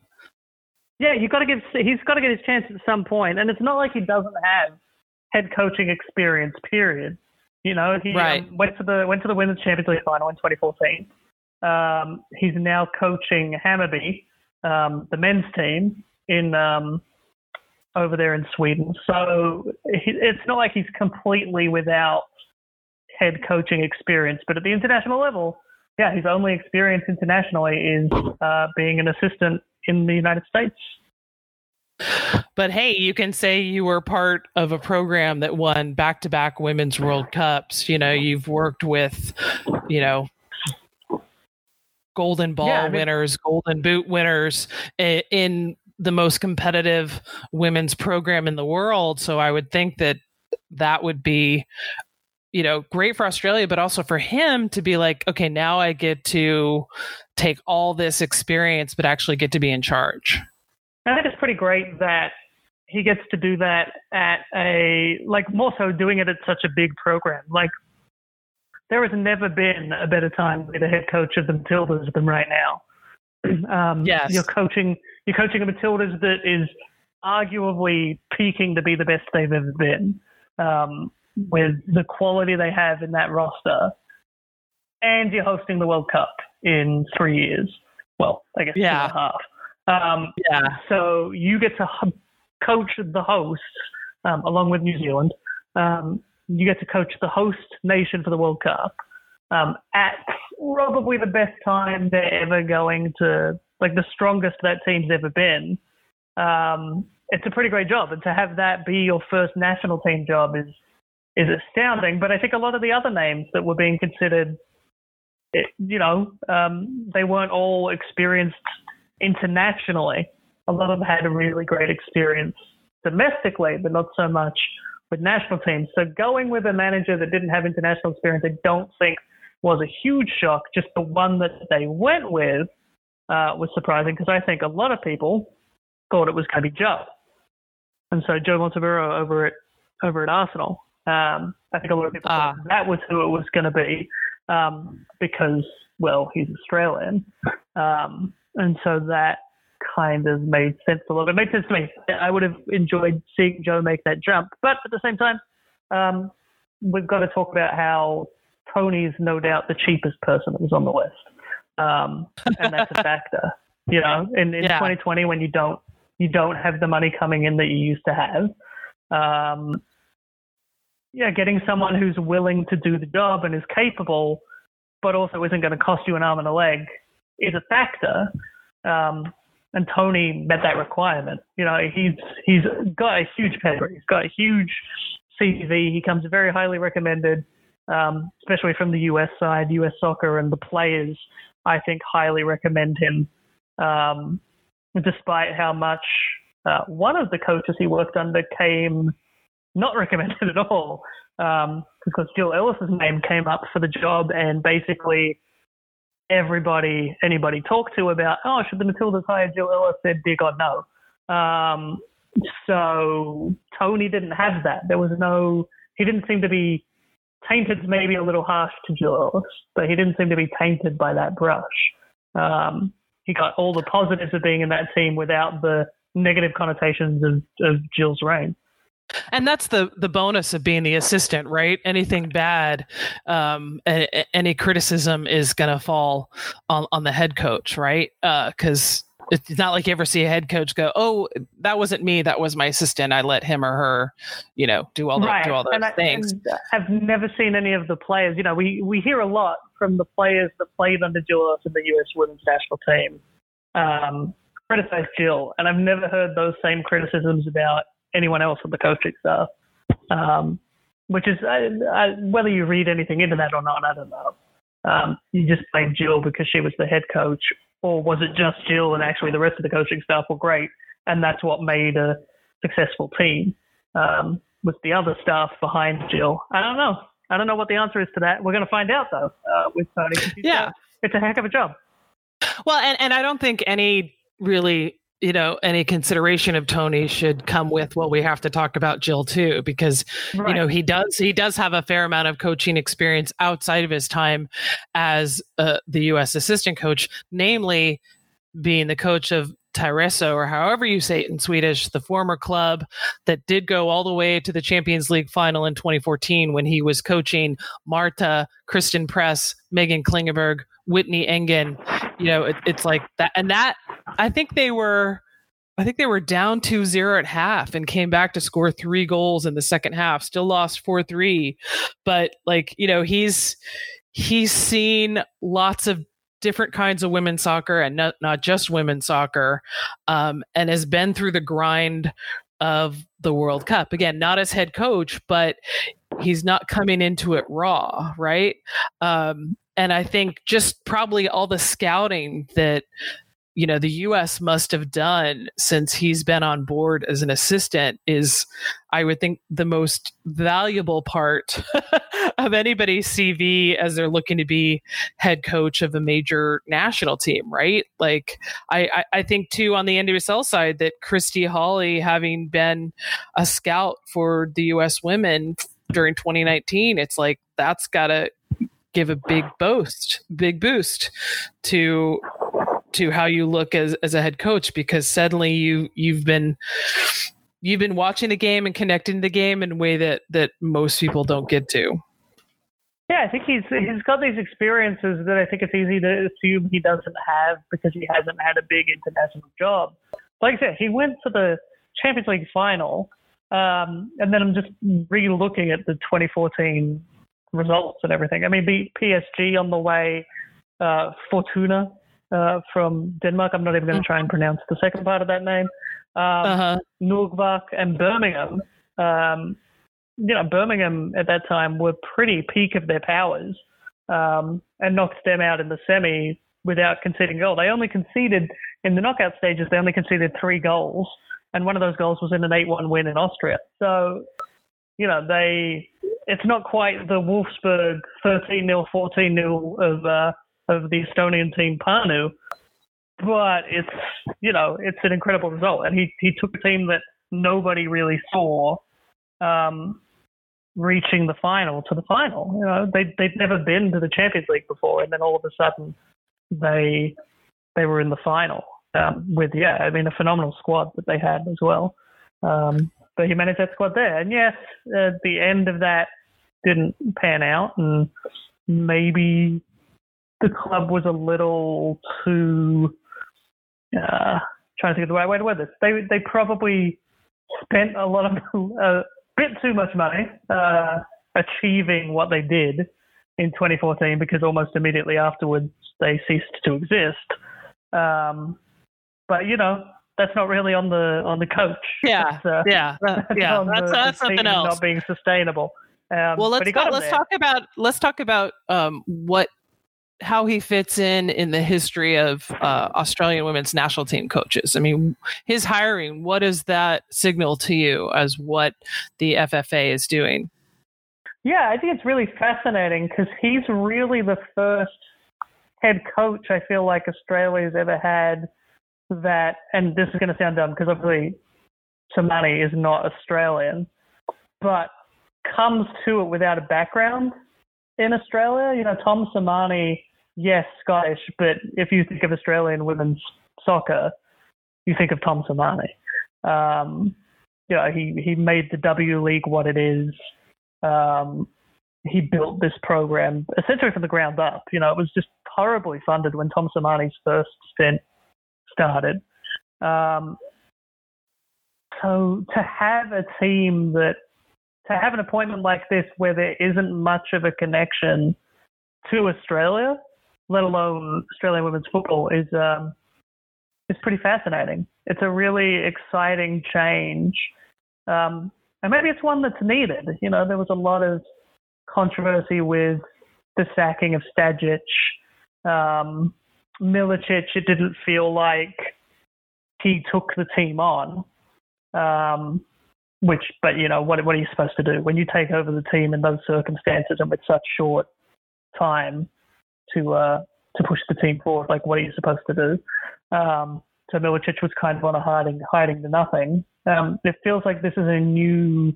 Yeah, you got to give. He's got to get his chance at some point, and it's not like he doesn't have head coaching experience. Period. You know, he um, right. um, went to the went to the Women's Champions League final in 2014. Um, he's now coaching Hammarby, um, the men's team in um, over there in Sweden. So it's not like he's completely without head coaching experience. But at the international level, yeah, his only experience internationally is uh, being an assistant in the United States. But hey, you can say you were part of a program that won back to back women's World Cups. You know, you've worked with, you know, golden ball yeah, I mean, winners, golden boot winners in the most competitive women's program in the world. So I would think that that would be you know great for australia but also for him to be like okay now i get to take all this experience but actually get to be in charge I think it's pretty great that he gets to do that at a like more so doing it at such a big program. Like there has never been a better time to be the head coach of the Matildas than right now. Um, yes, you're coaching you're coaching a Matildas that is arguably peaking to be the best they've ever been. Um, with the quality they have in that roster, and you're hosting the World Cup in three years. Well, I guess yeah. two and a half. Um, yeah. So you get to coach the hosts um, along with New Zealand. Um, you get to coach the host nation for the World Cup um, at probably the best time they're ever going to, like the strongest that team's ever been. Um, it's a pretty great job, and to have that be your first national team job is is astounding. But I think a lot of the other names that were being considered, it, you know, um, they weren't all experienced internationally, a lot of them had a really great experience domestically, but not so much with national teams. So going with a manager that didn't have international experience, I don't think was a huge shock. Just the one that they went with uh, was surprising because I think a lot of people thought it was going to be Joe. And so Joe Montemurro over at over at Arsenal. Um, I think a lot of people uh, thought that was who it was going to be um, because, well, he's Australian. Um, and so that kind of made sense a little bit. It made sense to me. I would have enjoyed seeing Joe make that jump, but at the same time, um, we've got to talk about how Tony's no doubt the cheapest person that was on the list, um, and that's a factor. You know, in, in yeah. 2020 when you don't you don't have the money coming in that you used to have. Um, yeah, getting someone who's willing to do the job and is capable, but also isn't going to cost you an arm and a leg is a factor. Um, and Tony met that requirement. You know, he's he's got a huge pedigree. He's got a huge CV. He comes very highly recommended, um, especially from the US side, US soccer, and the players. I think highly recommend him, um, despite how much uh, one of the coaches he worked under came not recommended at all, um, because Jill Ellis's name came up for the job, and basically everybody, anybody talked to about, oh, should the Matildas hire Jill Ellis? Said, dear God, no. Um, so Tony didn't have that. There was no, he didn't seem to be tainted, maybe a little harsh to Ellis, but he didn't seem to be tainted by that brush. Um, he got all the positives of being in that team without the negative connotations of, of Jill's reign. And that's the the bonus of being the assistant right? Anything bad um, a, any criticism is going to fall on, on the head coach right? Because uh, it's not like you ever see a head coach go oh that wasn't me that was my assistant i let him or her you know do all the, right. do all those and things I, have never seen any of the players you know we we hear a lot from the players that played under Jill Ellis in the U.S. women's national team um, criticize Jill, and I've never heard those same criticisms about anyone else on the coaching staff. Um, which is I, I, whether you read anything into that or not, I don't know. Um, you just blame Jill because she was the head coach, or was it just Jill and actually the rest of the coaching staff were great, and that's what made a successful team? Um, with the other staff behind Jill, I don't know. I don't know what the answer is to that. We're going to find out though uh, with Tony. Yeah, it's a heck of a job. Well, and and I don't think any really you know any consideration of Tony should come with well we have to talk about Jill too because right. you know he does he does have a fair amount of coaching experience outside of his time as uh, the US assistant coach namely being the coach of Tyresö or however you say it in Swedish the former club that did go all the way to the Champions League final in 2014 when he was coaching Marta Christen Press Meghan Klingenberg Whitney Engen you know it, it's like that and that I think they were I think they were down 2-0 at half and came back to score 3 goals in the second half. Still lost 4-3. But like, you know, he's he's seen lots of different kinds of women's soccer and not, not just women's soccer um, and has been through the grind of the World Cup. Again, not as head coach, but he's not coming into it raw, right? Um, and I think just probably all the scouting that you know the US must have done since he's been on board as an assistant is I would think the most valuable part of anybody's CV as they're looking to be head coach of a major national team, right? Like I, I, I think too on the NWSL side that Christy Holly having been a scout for the US women during 2019, it's like that's gotta give a big boost, big boost to to how you look as as a head coach because suddenly you you've been you've been watching the game and connecting the game in a way that that most people don't get to. Yeah, I think he's he's got these experiences that I think it's easy to assume he doesn't have because he hasn't had a big international job. Like I said, he went to the Champions League final, um, and then I'm just re-looking at the 2014 results and everything. I mean, beat PSG on the way, uh, Fortuna uh, from Denmark. I'm not even going to try and pronounce the second part of that name. Um, uh-huh. And Birmingham. Um, you know, Birmingham at that time were pretty peak of their powers um, and knocked them out in the semi without conceding goal. They only conceded in the knockout stages. They only conceded three goals, and one of those goals was in an 8-1 win in Austria. So, you know, they it's not quite the Wolfsburg 13-0, 14-0 of uh, of the Estonian team Pärnu, But it's you know it's an incredible result, and he he took a team that nobody really saw um, reaching the final to the final. You know they they'd never been to the Champions League before, and then all of a sudden they they were in the final um, with yeah I mean a phenomenal squad that they had as well. Um, but he managed that squad there, and yes, uh, the end of that didn't pan out, and maybe the club was a little too uh, trying to think of the right way to word this. They they probably spent a lot of a bit too much money uh, achieving what they did in 2014 because almost immediately afterwards they ceased to exist. Um, but you know that's not really on the on the coach. Yeah, uh, yeah, yeah. That's, the, that's the something else. Not being sustainable. Um, well, let's talk, let's talk about let's talk about um, what how he fits in in the history of uh, Australian women's national team coaches. I mean, his hiring, what does that signal to you as what the FFA is doing? Yeah, I think it's really fascinating because he's really the first head coach I feel like Australia's ever had that, and this is going to sound dumb because obviously Sermanni is not Australian, but comes to it without a background in Australia. You know, Tom Sermanni yes, Scottish, but if you think of Australian women's soccer, you think of Tom Sermanni. Um, you know, he, he made the W League what it is. Um, he built this program essentially from the ground up. You know, it was just horribly funded when Tom Sermanni's first stint started. Um, so to have a team that, to have an appointment like this where there isn't much of a connection to Australia, let alone Australian women's football, is um, is pretty fascinating. It's a really exciting change, um, and maybe it's one that's needed. You know, there was a lot of controversy with the sacking of Stajcic, um, Milicic. It didn't feel like he took the team on. Um, which, but you know, what what are you supposed to do when you take over the team in those circumstances and with such short time to uh, to push the team forward? Like, what are you supposed to do? Um, so Milicic was kind of on a hiding hiding to nothing. Um, it feels like this is a new,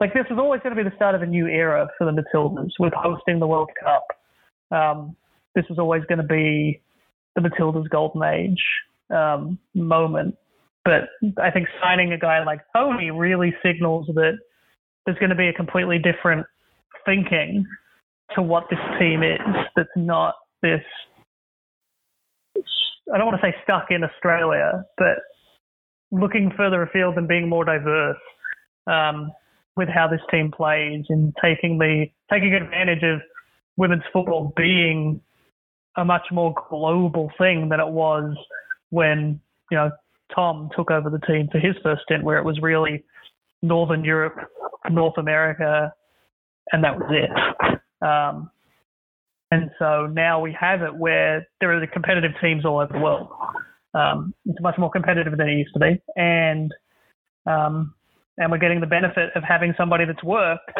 like this is always going to be the start of a new era for the Matildas with hosting the World Cup. Um, this is always going to be the Matildas' golden age um, moment. But I think signing a guy like Tony really signals that there's going to be a completely different thinking to what this team is. That's not this. I don't want to say stuck in Australia, but looking further afield and being more diverse um, with how this team plays and taking the taking advantage of women's football being a much more global thing than it was when you know Tom took over the team for his first stint, where it was really Northern Europe, North America, and that was it. Um, and so now we have it where there are the competitive teams all over the world. Um, it's much more competitive than it used to be, and um, and we're getting the benefit of having somebody that's worked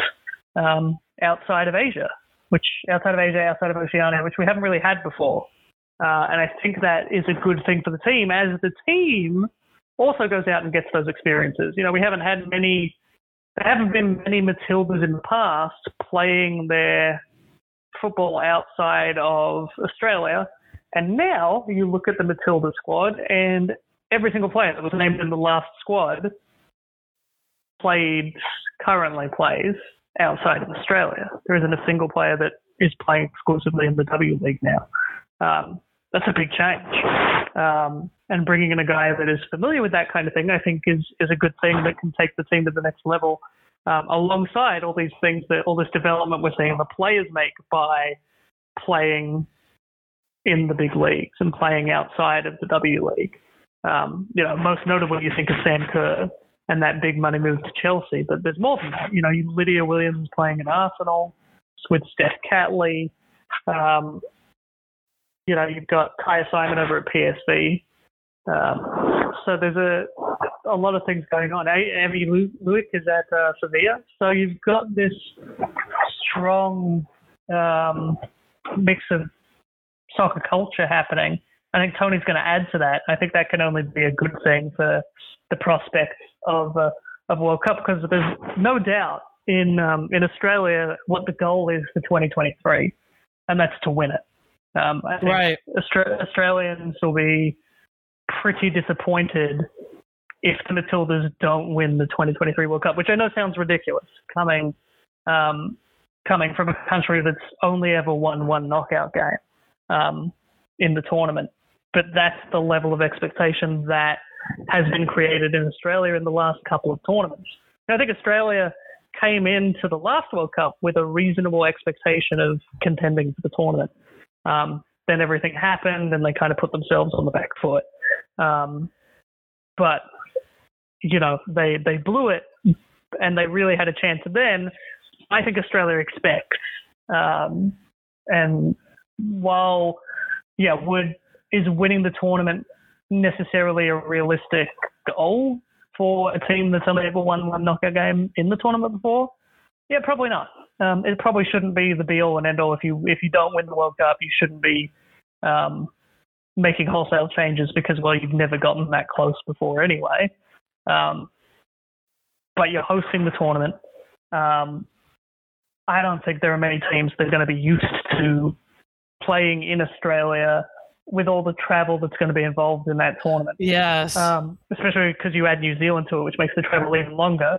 um, outside of Asia, which outside of Asia, outside of Oceania, which we haven't really had before. Uh, and I think that is a good thing for the team as the team also goes out and gets those experiences. You know, we haven't had many, there haven't been many Matildas in the past playing their football outside of Australia. And now you look at the Matilda squad, and every single player that was named in the last squad played, currently plays outside of Australia. There isn't a single player that is playing exclusively in the W League now. Um, that's a big change. Um, and bringing in a guy that is familiar with that kind of thing, I think, is is a good thing that can take the team to the next level. Um, alongside all these things that all this development we're seeing the players make by playing in the big leagues and playing outside of the W League. Um, you know, most notably, you think of Sam Kerr and that big money move to Chelsea, but there's more than that. You know, Lydia Williams playing in Arsenal with Steph Catley. Um, you know, you've got Kyah Simon over at PSV. Um, so there's a a lot of things going on. Aivi Luik is at uh, Sevilla. So you've got this strong um, mix of soccer culture happening. I think Tony's going to add to that. I think that can only be a good thing for the prospects of uh, of World Cup because there's no doubt in um, in Australia what the goal is for 2023, and that's to win it. Um, I think right. Austra- Australians will be pretty disappointed if the Matildas don't win the 2023 World Cup, which I know sounds ridiculous coming um, coming from a country that's only ever won one knockout game um, in the tournament. But that's the level of expectation that has been created in Australia in the last couple of tournaments. And I think Australia came into the last World Cup with a reasonable expectation of contending for the tournament. Um, then everything happened, and they kind of put themselves on the back foot. Um, but you know, they they blew it, and they really had a chance. then I think Australia expects. Um, and while, yeah, would is winning the tournament necessarily a realistic goal for a team that's only ever won one knockout game in the tournament before? Yeah, probably not. Um, it probably shouldn't be the be all and end all. If you if you don't win the World Cup, you shouldn't be um, making wholesale changes because well, you've never gotten that close before anyway. Um, but you're hosting the tournament. Um, I don't think there are many teams that are going to be used to playing in Australia with all the travel that's going to be involved in that tournament. Yes. Um, especially because you add New Zealand to it, which makes the travel even longer.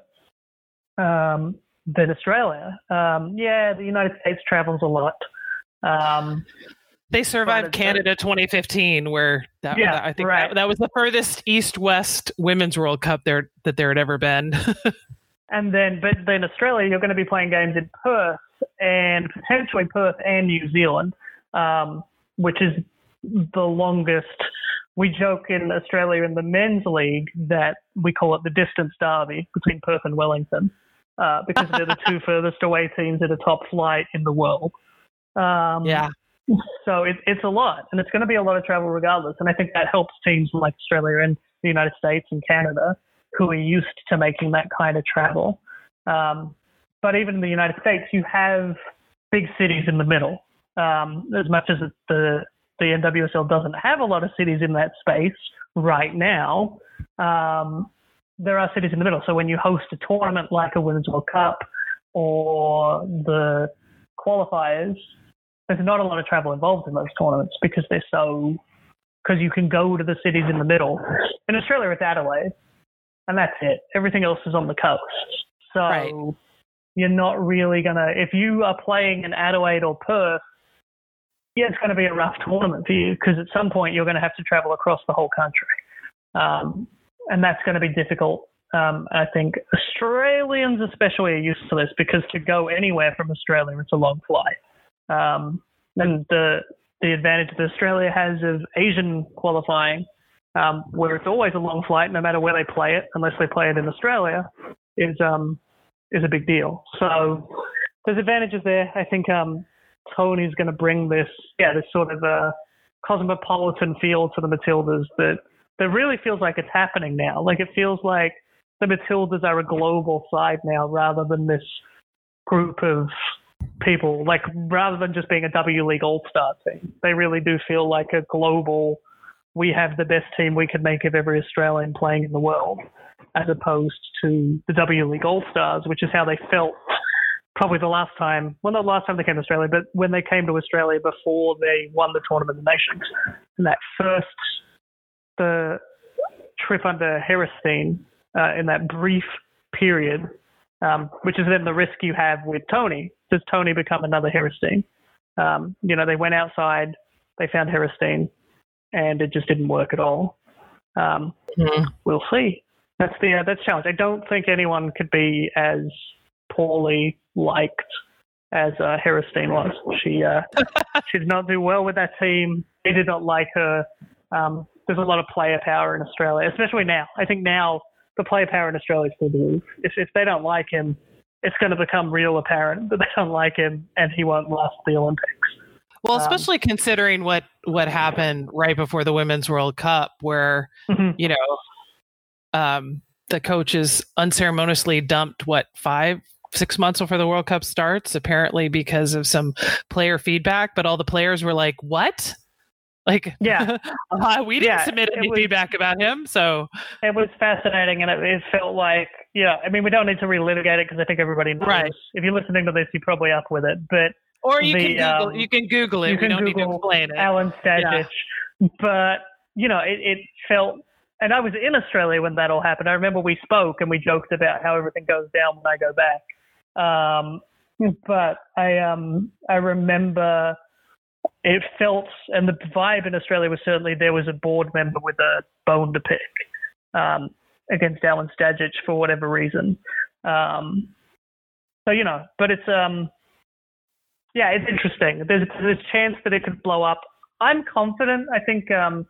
Um, than Australia. Um, yeah, the United States travels a lot. Um, they survived Canada 2015, where that, yeah, that, I think right. that, that, was the furthest East-West Women's World Cup there that there had ever been. and then, but then Australia, you're going to be playing games in Perth and potentially Perth and New Zealand, um, which is the longest. We joke in Australia in the men's league that we call it the distance derby between Perth and Wellington uh, because they're the two furthest away teams at a top flight in the world. Um, yeah. So it, it's a lot, and it's going to be a lot of travel regardless. And I think that helps teams like Australia and the United States and Canada who are used to making that kind of travel. Um, but even in the United States, you have big cities in the middle. Um, as much as the the NWSL doesn't have a lot of cities in that space right now, um, there are cities in the middle. So when you host a tournament like a Women's World Cup or the qualifiers, there's not a lot of travel involved in those tournaments because they're so because you can go to the cities in the middle. In Australia, it's Adelaide, and that's it. Everything else is on the coast. So Right. you're not really gonna if you are playing in Adelaide or Perth. Yeah, it's going to be a rough tournament for you because at some point you're going to have to travel across the whole country, um, and that's going to be difficult. Um, I think Australians especially are used to this because to go anywhere from Australia, it's a long flight. Um, and the the advantage that Australia has of Asian qualifying, um, where it's always a long flight, no matter where they play it, unless they play it in Australia, is um, is a big deal. So there's advantages there. I think um, Tony's going to bring this, yeah, this sort of uh, cosmopolitan feel to the Matildas that that really feels like it's happening now. Like it feels like the Matildas are a global side now, rather than this group of people. Like rather than just being a W League All Star team, they really do feel like a global. We have the best team we could make of every Australian playing in the world, as opposed to the W League All Stars, which is how they felt probably the last time, well, not the last time they came to Australia, but when they came to Australia before they won the Tournament of Nations. And that first, the trip under Hesterine, uh, in that brief period, um, which is then the risk you have with Tony. Does Tony become another Hesterine? Um, you know, they went outside, they found Hesterine, and it just didn't work at all. Um, Mhm. we'll see. That's the uh, that's challenge. I don't think anyone could be as poorly liked as uh, Hesterine was. She uh, she did not do well with that team. They did not like her. Um, there's a lot of player power in Australia, especially now. I think now the player power in Australia is through the roof. If if they don't like him, it's going to become real apparent that they don't like him, and he won't last the Olympics. Well, Um, especially considering what what happened right before the Women's World Cup, where Mhm. you know, um, the coaches unceremoniously dumped what five, six months before the World Cup starts, apparently because of some player feedback. But all the players were like, "What? Like, Yeah. uh, we didn't Yeah, submit any was- feedback about him." So, It was fascinating, and it, it felt like, yeah. I mean, we don't need to relitigate it because I think everybody knows. Right. If you're listening to this, you're probably up with it. But or you The, can Google, um, you can Google it. you we don't need to Google explain it. Alen Stajcic. But, you know, it, it felt, and I was in Australia when that all happened. I remember we spoke and we joked about how everything goes down when I go back. Um, but I, um, I remember it felt, and the vibe in Australia was certainly there was a board member with a bone to pick um, against Alen Stajcic for whatever reason. Um, so you know, but it's um, yeah, it's interesting. There's there's a chance that it could blow up. I'm confident. I think um,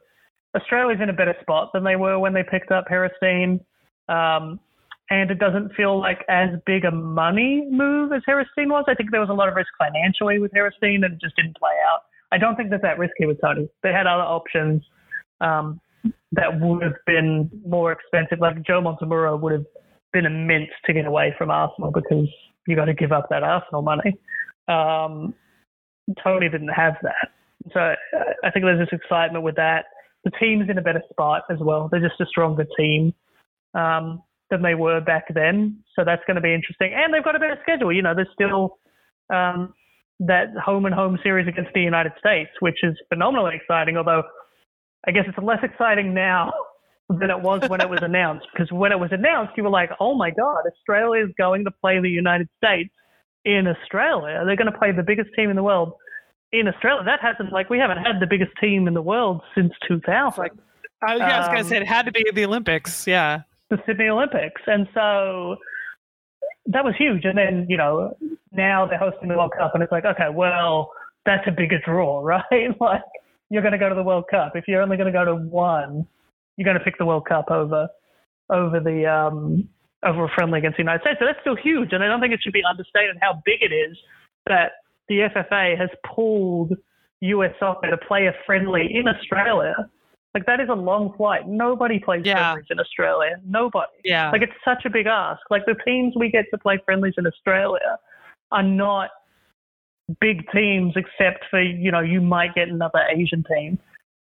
Australia's in a better spot than they were when they picked up Hesterine. Um, and it doesn't feel like as big a money move as Hesterine was. I think there was a lot of risk financially with Hesterine and it just didn't play out. I don't think that's that risky with Tony. They had other options um, that would have been more expensive. Like Joe Montemurro would have been immense to get away from Arsenal because you got to give up that Arsenal money. Um, Tony didn't have that. So I think there's this excitement with that. The team's in a better spot as well. They're just a stronger team um, than they were back then. So that's going to be interesting. And they've got a better schedule. You know, there's still um, that home and home series against the United States, which is phenomenally exciting. Although I guess it's less exciting now than it was when it was announced. Because when it was announced, you were like, oh my God, Australia is going to play the United States in Australia. They're going to play the biggest team in the world in Australia. That hasn't, like, we haven't had the biggest team in the world since 2000. like- I was, I was gonna Um, say it had to be the Olympics. Yeah. The Sydney Olympics. And so that was huge. And then, you know, now they're hosting the World Cup, and it's like, okay, well, that's a bigger draw, right? like you're going to go to the World Cup. If you're only going to go to one, you're going to pick the World Cup over over the um, over a friendly against the United States. So that's still huge, and I don't think it should be understated how big it is that the FFA has pulled US soccer to play a friendly in Australia. Like that is a long flight. Nobody plays Yeah. friendlies in Australia. Nobody. Yeah. Like it's such a big ask. Like the teams we get to play friendlies in Australia are not big teams, except for you know you might get another Asian team.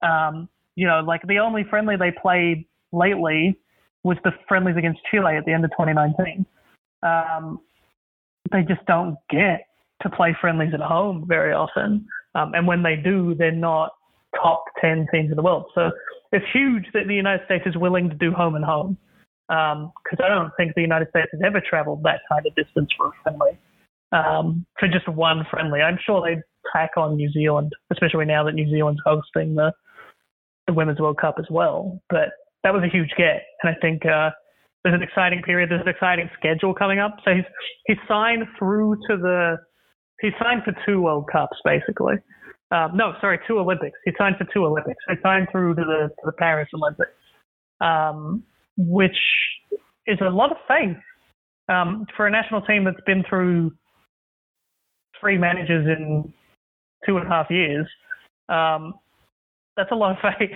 Um, you know, like the only friendly they played lately was the friendlies against Chile at the end of 2019. Um, they just don't get to play friendlies at home very often, um, and when they do, they're not top 10 teams in the world. So it's huge that the United States is willing to do home and home because I don't think the United States has ever traveled that kind of distance for a friendly. Um, for just one friendly, I'm sure they'd tack on New Zealand, especially now that New Zealand's hosting the the Women's World Cup as well. But that was a huge get, and I think uh, there's an exciting period. There's an exciting schedule coming up. So he's he's signed through to the he's signed for two World Cups basically. Um, no, sorry, two Olympics. He signed for two Olympics. He signed through to the to the Paris Olympics, um, which is a lot of faith um, for a national team that's been through three managers in two and a half years. Um, that's a lot of faith.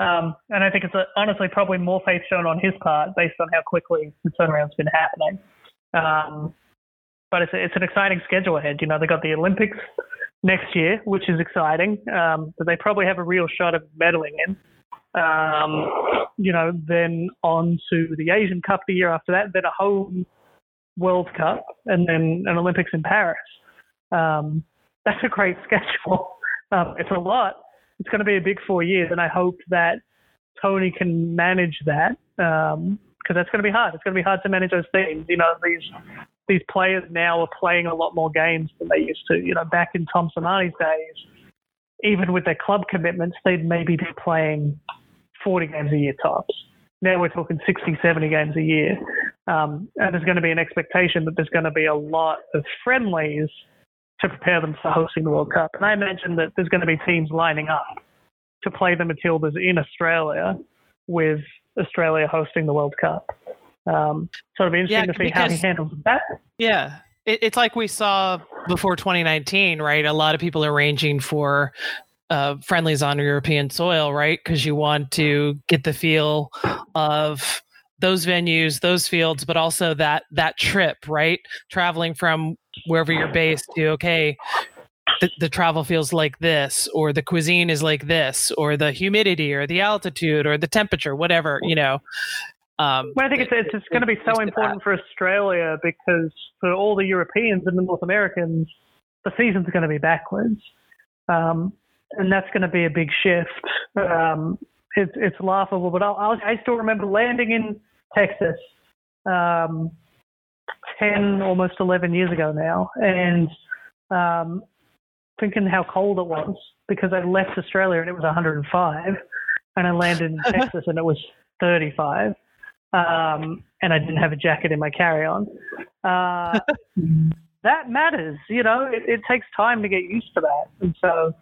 Um, and I think it's a, honestly probably more faith shown on his part based on how quickly the turnaround's been happening. Um, but it's, a, it's an exciting schedule ahead. You know, they got the Olympics next year, which is exciting. Um, that they probably have a real shot of medaling in. Um, you know, then on to the Asian Cup the year after that, then a home World Cup, and then an Olympics in Paris. Um, that's a great schedule. Um, it's a lot. It's going to be a big four years, and I hope that Tony can manage that because that's going to be hard. It's going to be hard to manage those teams. You know, these these players now are playing a lot more games than they used to. You know, back in Tom Sermanni's days, even with their club commitments, they'd maybe be playing 40 games a year tops. Now we're talking 60, 70 games a year. Um, and there's going to be an expectation that there's going to be a lot of friendlies to prepare them for hosting the World Cup. And I imagine that there's going to be teams lining up to play the Matildas in Australia with Australia hosting the World Cup. Um, so it'll be interesting Yeah, to see how he handles that. Yeah. It, it's like we saw before 2019, right? A lot of people are arranging for uh, friendlies on European soil, right? Because you want to get the feel of those venues, those fields, but also that that trip, right? Traveling from wherever you're based to okay, the, the travel feels like this, or the cuisine is like this, or the humidity, or the altitude, or the temperature, whatever you know. Um, Well, I think it's, it's, it's going to be so used to that. important for Australia because for all the Europeans and the North Americans, the season's going to be backwards. Um, and that's going to be a big shift. Um, it's, it's laughable, but I'll, I'll, I still remember landing in Texas um, 10, almost 11 years ago now, and um, thinking how cold it was because I left Australia and it was 105, and I landed in Texas and it was 35 um, and I didn't have a jacket in my carry-on. Uh, that matters, you know. It, it takes time to get used to that, and so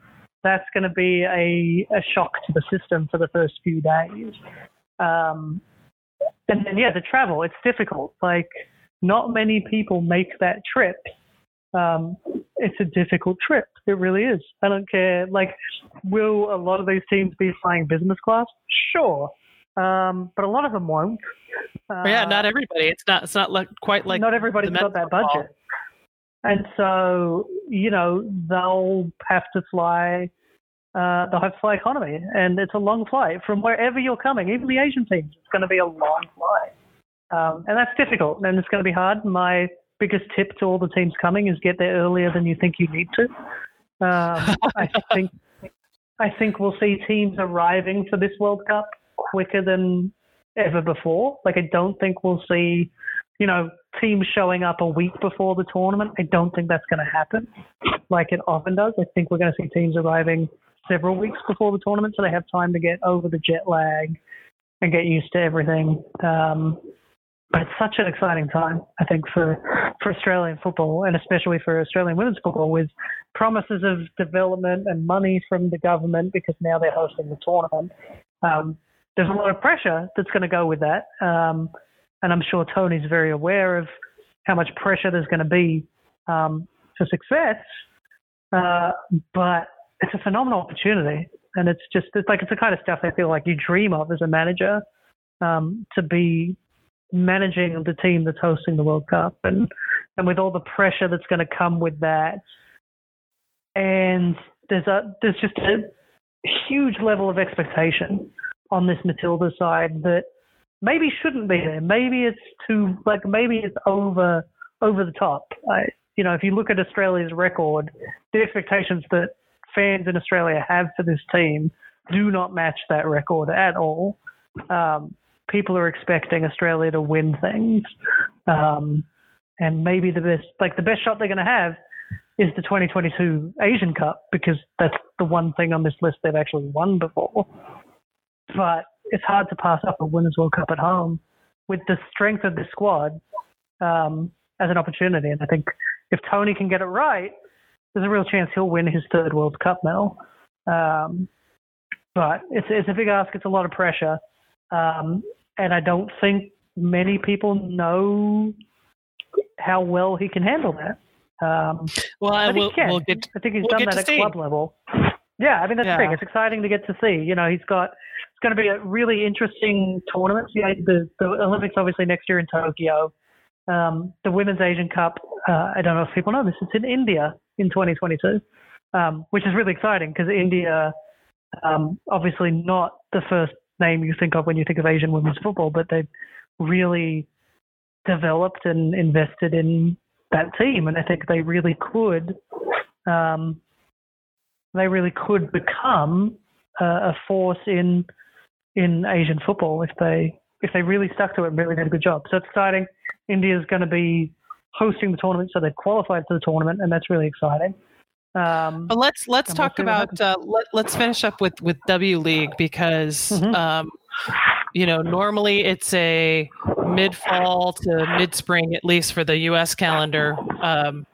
that's going to be a, a shock to the system for the first few days. Um, and then, yeah, the travel, it's difficult. Like, not many people make that trip. Um, it's a difficult trip. It really is. I don't care. Like, will a lot of these teams be flying business class? Sure. Um, but a lot of them won't. But yeah, Uh, not everybody. It's not. It's not like quite like not everybody's got that budget. And so, you know, they'll have to fly, uh, they'll have to fly economy. And it's a long flight from wherever you're coming, even the Asian teams, it's going to be a long flight. Um, and that's difficult and it's going to be hard. My biggest tip to all the teams coming is get there earlier than you think you need to. Um, I think I think we'll see teams arriving for this World Cup quicker than ever before. Like I don't think we'll see, you know, teams showing up a week before the tournament. I don't think that's going to happen, like it often does. I think we're going to see teams arriving several weeks before the tournament, so they have time to get over the jet lag and get used to everything. Um, but it's such an exciting time, I think, for, for Australian football and especially for Australian women's football with promises of development and money from the government because now they're hosting the tournament. Um, there's a lot of pressure that's going to go with that. Um, and I'm sure Tony's very aware of how much pressure there's going to be um, for success. Uh, but it's a phenomenal opportunity. And it's just, it's like, it's the kind of stuff I feel like you dream of as a manager um, to be managing the team that's hosting the World Cup and and with all the pressure that's going to come with that. And there's a there's just a huge level of expectation on this Matilda side that maybe shouldn't be there. Maybe it's too like maybe it's over over the top. I, you know, if you look at Australia's record, the expectations that fans in Australia have for this team do not match that record at all. Um, people are expecting Australia to win things. Um, and maybe the best, like the best shot they're going to have is the 2022 Asian Cup because that's the one thing on this list they've actually won before. But it's hard to pass up a Women's World Cup at home with the strength of the squad um, as an opportunity. And I think if Tony can get it right, there's a real chance he'll win his third World Cup medal. Um, but it's it's a big ask. It's a lot of pressure. Um, and I don't think many people know how well he can handle that. Um, well, I we'll, we'll get, I think he's we'll done that at see. club level. Yeah, I mean that's Yeah. the thing. It's exciting to get to see. You know, he's got going to be a really interesting tournament. The the Olympics obviously next year in Tokyo. Um, the Women's Asian Cup. Uh, I don't know if people know this. It's in India in 2022, um, which is really exciting because India, um, obviously not the first name you think of when you think of Asian women's football, but they've really developed and invested in that team, and I think they really could. Um, they really could become a, a force in in Asian football if they if they really stuck to it and really did a good job. So it's exciting. India's going to be hosting the tournament, so they've qualified for the tournament, and that's really exciting. Um, But let's let's And we'll talk about uh, let, let's finish up with with W League because Mhm. um, you know normally it's a mid fall to mid spring at least for the U.S. calendar um,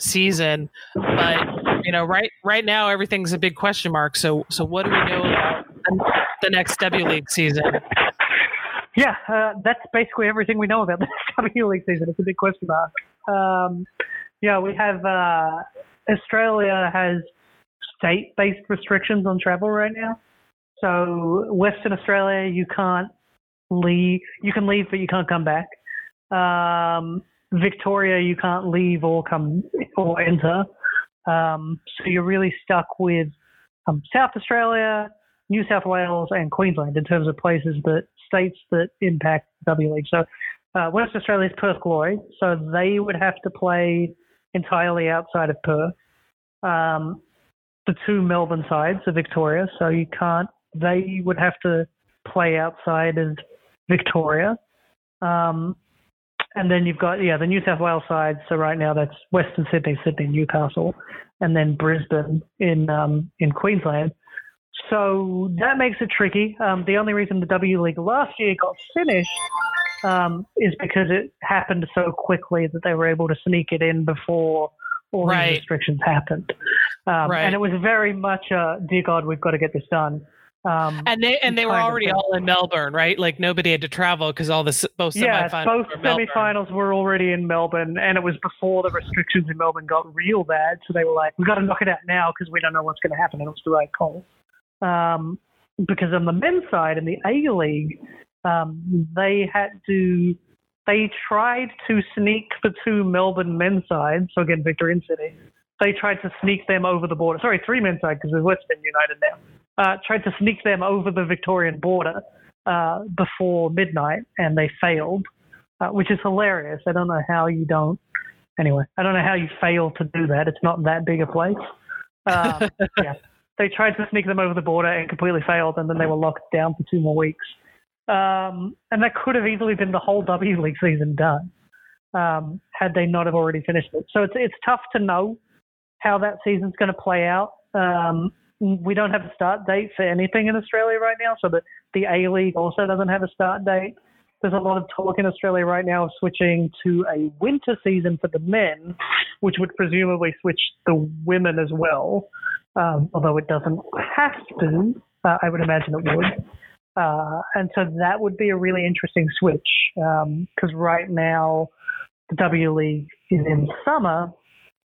season, but you know right right now everything's a big question mark. So so what do we know about the, next W League season? Yeah, uh, that's basically everything we know about the W League season. It's a big question mark. Um, yeah, we have uh, Australia has state-based restrictions on travel right now. So Western Australia, you can't leave. You can leave, but you can't come back. Um, Victoria, you can't leave or come or enter. Um, so you're really stuck with um, South Australia, New South Wales, and Queensland in terms of places that states that impact W League. So uh, West Australia's Perth Glory, so they would have to play entirely outside of Perth. Um, the two Melbourne sides of Victoria, so you can't. They would have to play outside of Victoria. Um, and then you've got yeah the New South Wales side. So right now that's Western Sydney, Sydney, Newcastle, and then Brisbane in um, in Queensland. So that makes it tricky. Um, the only reason the W League last year got finished um, is because it happened so quickly that they were able to sneak it in before all Right. these restrictions happened. Um, Right. And it was very much, uh, dear God, we've got to get this done. Um, And they and they were already all in Melbourne, right? Like nobody had to travel because all the both yeah, semifinals. both were semifinals were already in Melbourne, and it was before the restrictions in Melbourne got real bad. So they were like, "We've got to knock it out now because we don't know what's going to happen," and it was the right call. Um, because on the men's side in the A League, um, they had to. They tried to sneak the two Melbourne men's sides, so again, Victory and City. They tried to sneak them over the border. Sorry, three men's side because there's Western United now. Uh, tried to sneak them over the Victorian border uh, before midnight, and they failed, uh, which is hilarious. I don't know how you don't. Anyway, I don't know how you fail to do that. It's not that big a place. Um, yeah, they tried to sneak them over the border and completely failed, and then they were locked down for two more weeks. Um, and that could have easily been the whole W League season done um, had they not have already finished it. So it's it's tough to know how that season's going to play out. Um, we don't have a start date for anything in Australia right now, so the the A League also doesn't have a start date. there's a lot of talk in Australia right now of switching to a winter season for the men, which would presumably switch the women as well. Um, although it doesn't have to, uh, I would imagine it would. Uh, and so that would be a really interesting switch because um, right now the W League is in summer,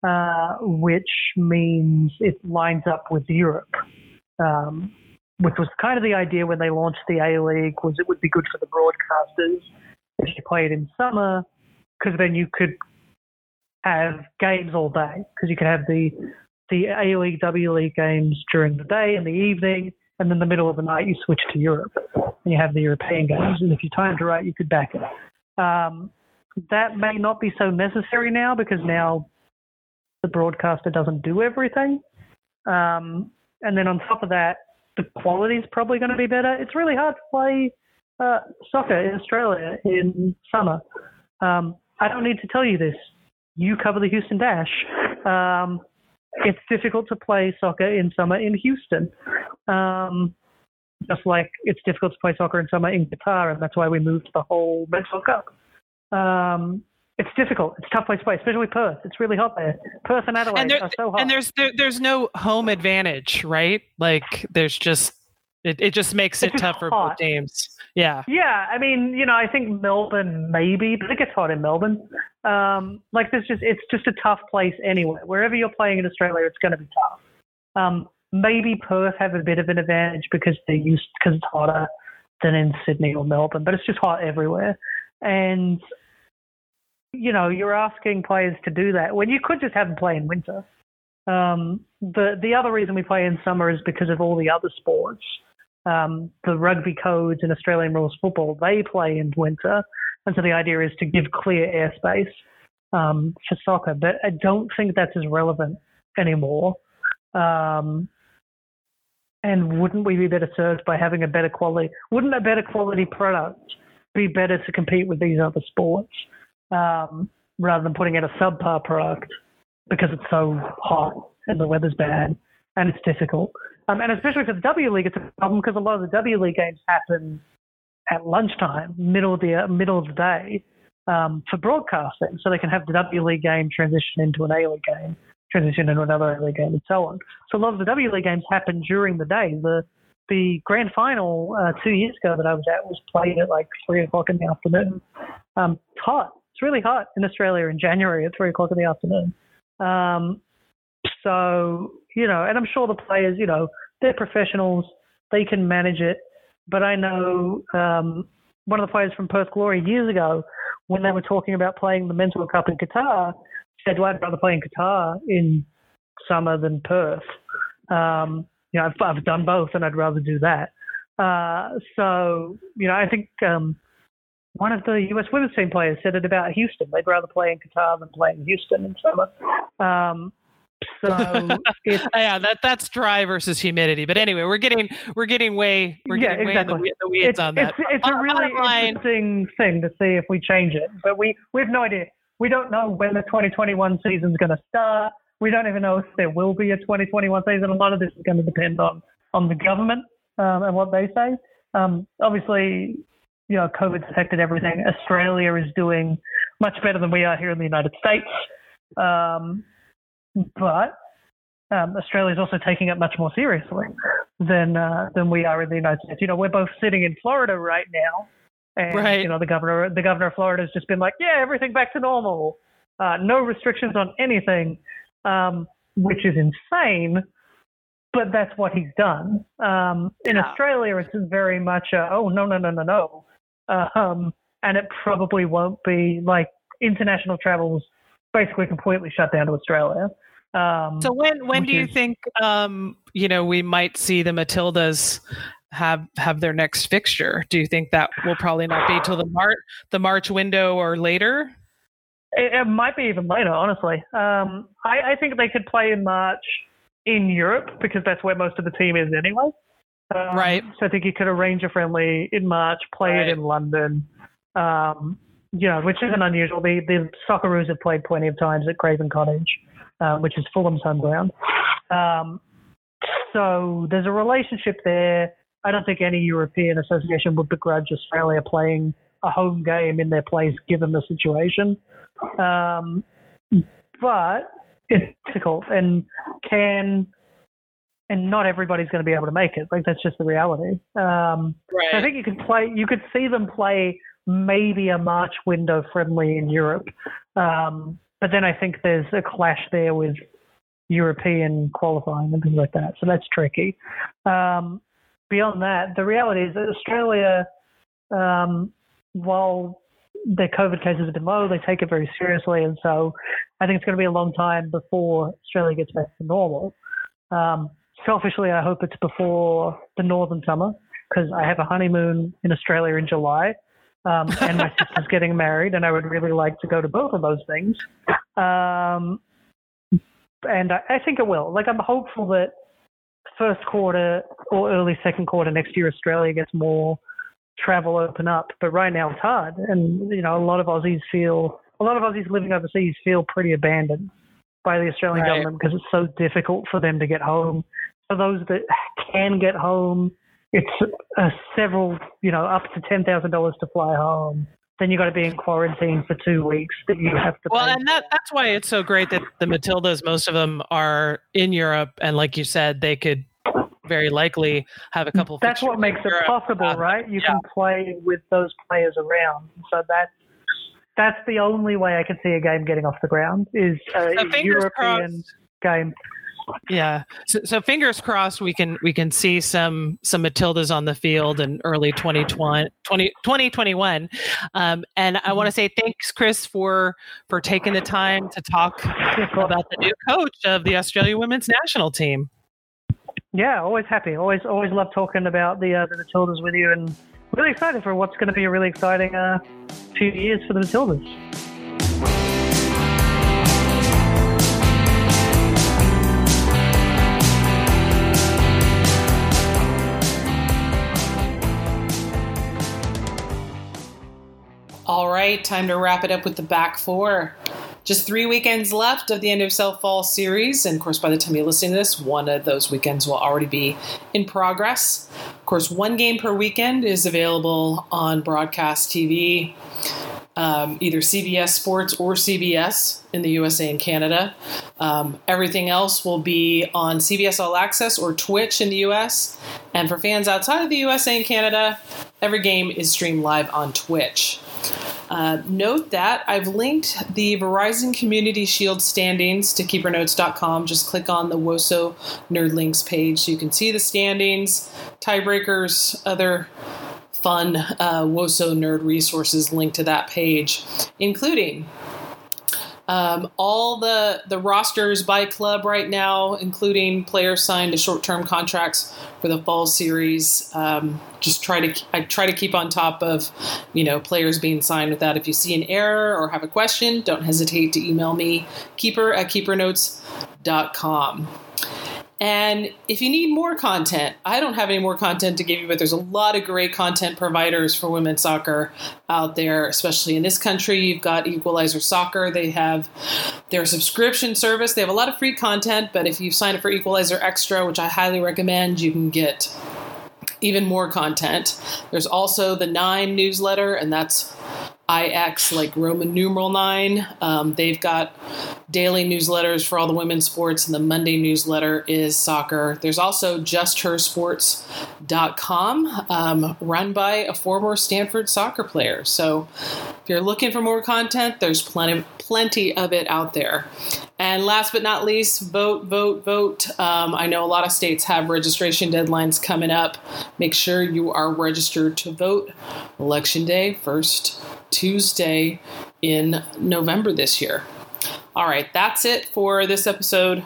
uh, which means it lines up with Europe, um, which was kind of the idea when they launched the A League was it would be good for the broadcasters if you played in summer because then you could have games all day because you could have the the A League W League games during the day and the evening and then the middle of the night you switch to Europe and you have the European games. And if you timed it right, you could back it. Um, that may not be so necessary now because now the broadcaster doesn't do everything. Um, and then on top of that, the quality is probably going to be better. It's really hard to play uh, soccer in Australia in summer. Um, I don't need to tell you this. You cover the Houston Dash. Um, it's difficult to play soccer in summer in Houston. Um, just like it's difficult to play soccer in summer in Qatar, and that's why we moved the whole Men's World Cup. Um, it's difficult. It's a tough place to play, especially Perth. It's really hot there. Perth and Adelaide and there, are so hot. And there's there, there's no home advantage, right? Like there's just it, it just makes it tough for both teams. Yeah. Yeah, I mean, you know, I think Melbourne maybe, but it gets hot in Melbourne. Um, like there's just it's just a tough place anyway. Wherever you're playing in Australia, it's going to be tough. Um, maybe Perth have a bit of an advantage because they're used because it's hotter than in Sydney or Melbourne, but it's just hot everywhere. And you know, you're asking players to do that when you could just have them play in winter. Um, the the other reason we play in summer is because of all the other sports. Um, the rugby codes in Australian rules football they play in winter, and so the idea is to give clear airspace um, for soccer. But I don't think that's as relevant anymore. Um, and wouldn't we be better served by having a better quality? Wouldn't a better quality product be better to compete with these other sports um, rather than putting out a subpar product because it's so hot and the weather's bad and it's difficult? Um, and especially for the W League, it's a problem because a lot of the W League games happen at lunchtime, middle of the uh, middle of the day, um, for broadcasting, so they can have the W League game transition into an A League game transition into another A League game, and so on. So a lot of the W League games happen during the day. The the grand final uh, two years ago that I was at was played at like three o'clock in the afternoon. Um, it's hot. It's really hot in Australia in January at three o'clock in the afternoon. Um, so you know, and I'm sure the players, you know, they're professionals. They can manage it. But I know um, one of the players from Perth Glory years ago, when they were talking about playing the Men's World Cup in Qatar, said, well, I'd rather play in Qatar in summer than Perth. Um, you know, I've, I've done both and I'd rather do that. Uh, so, you know, I think um, one of the US women's team players said it about Houston. They'd rather play in Qatar than play in Houston in summer. Um, so yeah, that that's dry versus humidity. But anyway, we're getting we're getting way we're yeah, getting exactly. way in the, the weeds it's, on that. It's, it's a really interesting thing to see if we change it, but we we have no idea. We don't know when the 2021 season is going to start. We don't even know if there will be a 2021 season. A lot of this is going to depend on on the government um, and what they say. Um, obviously, you know, COVID's affected everything. Australia is doing much better than we are here in the United States. Um, but um, Australia is also taking it much more seriously than uh, than we are in the United States. You know, we're both sitting in Florida right now, and right. you know the governor the governor of Florida has just been like, yeah, everything back to normal, uh, no restrictions on anything, um, which is insane. But that's what he's done. Um, in yeah. Australia, it's very much a, oh no no no no no, um, and it probably won't be like international travels basically completely shut down to Australia. Um, so when when do you is, think um, you know we might see the Matildas have have their next fixture? Do you think that will probably not be till the March the March window or later? It, it might be even later, honestly. Um, I, I, think they could play in March in Europe because that's where most of the team is anyway. Um, right. So I think you could arrange a friendly in March, play right. it in London. Um, you know, which isn't unusual. The the Socceroos have played plenty of times at Craven Cottage, uh, which is Fulham's home ground. Um, so there's a relationship there. I don't think any European association would begrudge Australia playing a home game in their place given the situation. Um, but it's difficult and can and not everybody's going to be able to make it. Like that's just the reality. Um, Right. I think you could play. You could see them play maybe a March window friendly in Europe, um, but then I think there's a clash there with European qualifying and things like that. So that's tricky. Um, beyond that, the reality is that Australia, um, while their COVID cases have been low, they take it very seriously, and so I think it's going to be a long time before Australia gets back to normal. Um, selfishly, I hope it's before the northern summer because I have a honeymoon in Australia in July, um, and my sister's getting married, and I would really like to go to both of those things. Um, and I, I think it will. Like, I'm hopeful that first quarter or early second quarter next year, Australia gets more travel open up. But right now, it's hard, and you know, a lot of Aussies feel, a lot of Aussies living overseas feel pretty abandoned by the Australian Right. government because it's so difficult for them to get home. For those that can get home, it's uh, several, you know, up to ten thousand dollars to fly home. Then you got to be in quarantine for two weeks. That you have to. Well, pay. and that that's why it's so great that the Matildas, most of them are in Europe, and like you said, they could very likely have a couple. That's what makes it Europe. possible, Uh, right? You yeah. can play with those players around. So that that's the only way I can see a game getting off the ground is a So European crossed. game. Yeah. So, so fingers crossed we can we can see some some Matildas on the field in early 2020, 20, 2021. Um, and I want to say thanks, Chris, for for taking the time to talk about the new coach of the Australia women's national team. Yeah, always happy. Always always love talking about the uh, the Matildas with you, and really excited for what's going to be a really exciting uh, few years for the Matildas. All right, time to wrap it up with the back four. Just three weekends left of the end of South Fall series, and of course, by the time you're listening to this, one of those weekends will already be in progress. Of course, one game per weekend is available on broadcast TV, um, either CBS Sports or CBS in the USA and Canada. Um, everything else will be on CBS All Access or Twitch in the US. And for fans outside of the USA and Canada, every game is streamed live on Twitch. Uh, note that I've linked the Verizon Community Shield standings to keepernotes.com. Just click on the WOSO Nerd Links page so you can see the standings, tiebreakers, other fun uh, WOSO nerd resources linked to that page, including um, all the the rosters by club right now, including players signed to short term contracts for the fall series. Um, just try to I try to keep on top of you know players being signed with that. If you see an error or have a question, don't hesitate to email me keeper at keepernotes.com. And if you need more content, I don't have any more content to give you, but there's a lot of great content providers for women's soccer out there, especially in this country. You've got Equalizer Soccer. They have their subscription service. They have a lot of free content, but if you sign up for Equalizer Extra, which I highly recommend, you can get even more content. There's also the Nine newsletter, and that's IX, like Roman numeral nine. Um, they've got daily newsletters for all the women's sports, and the Monday newsletter is soccer. There's also justhersports.com, um, run by a former Stanford soccer player. So if you're looking for more content, there's plenty, plenty of it out there. And last but not least, vote, vote, vote. Um, I know a lot of states have registration deadlines coming up. Make sure you are registered to vote. Election Day, first Tuesday in November this year. All right, that's it for this episode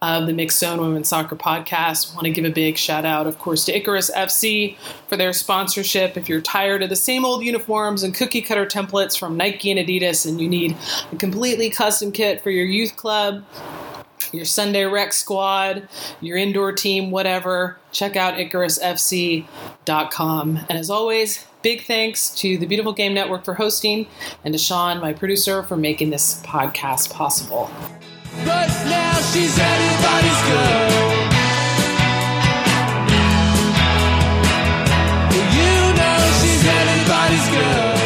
of the Mixxed Zone Women's Soccer Podcast. Want to give a big shout out, of course, to Icarus FC for their sponsorship. If you're tired of the same old uniforms and cookie cutter templates from Nike and Adidas and you need a completely custom kit for your youth club, your Sunday rec squad, your indoor team, whatever, check out IcarusFC.com. And as always, big thanks to the Beautiful Game Network for hosting and to Sean, my producer, for making this podcast possible. But now she's anybody's girl. You know she's anybody's girl.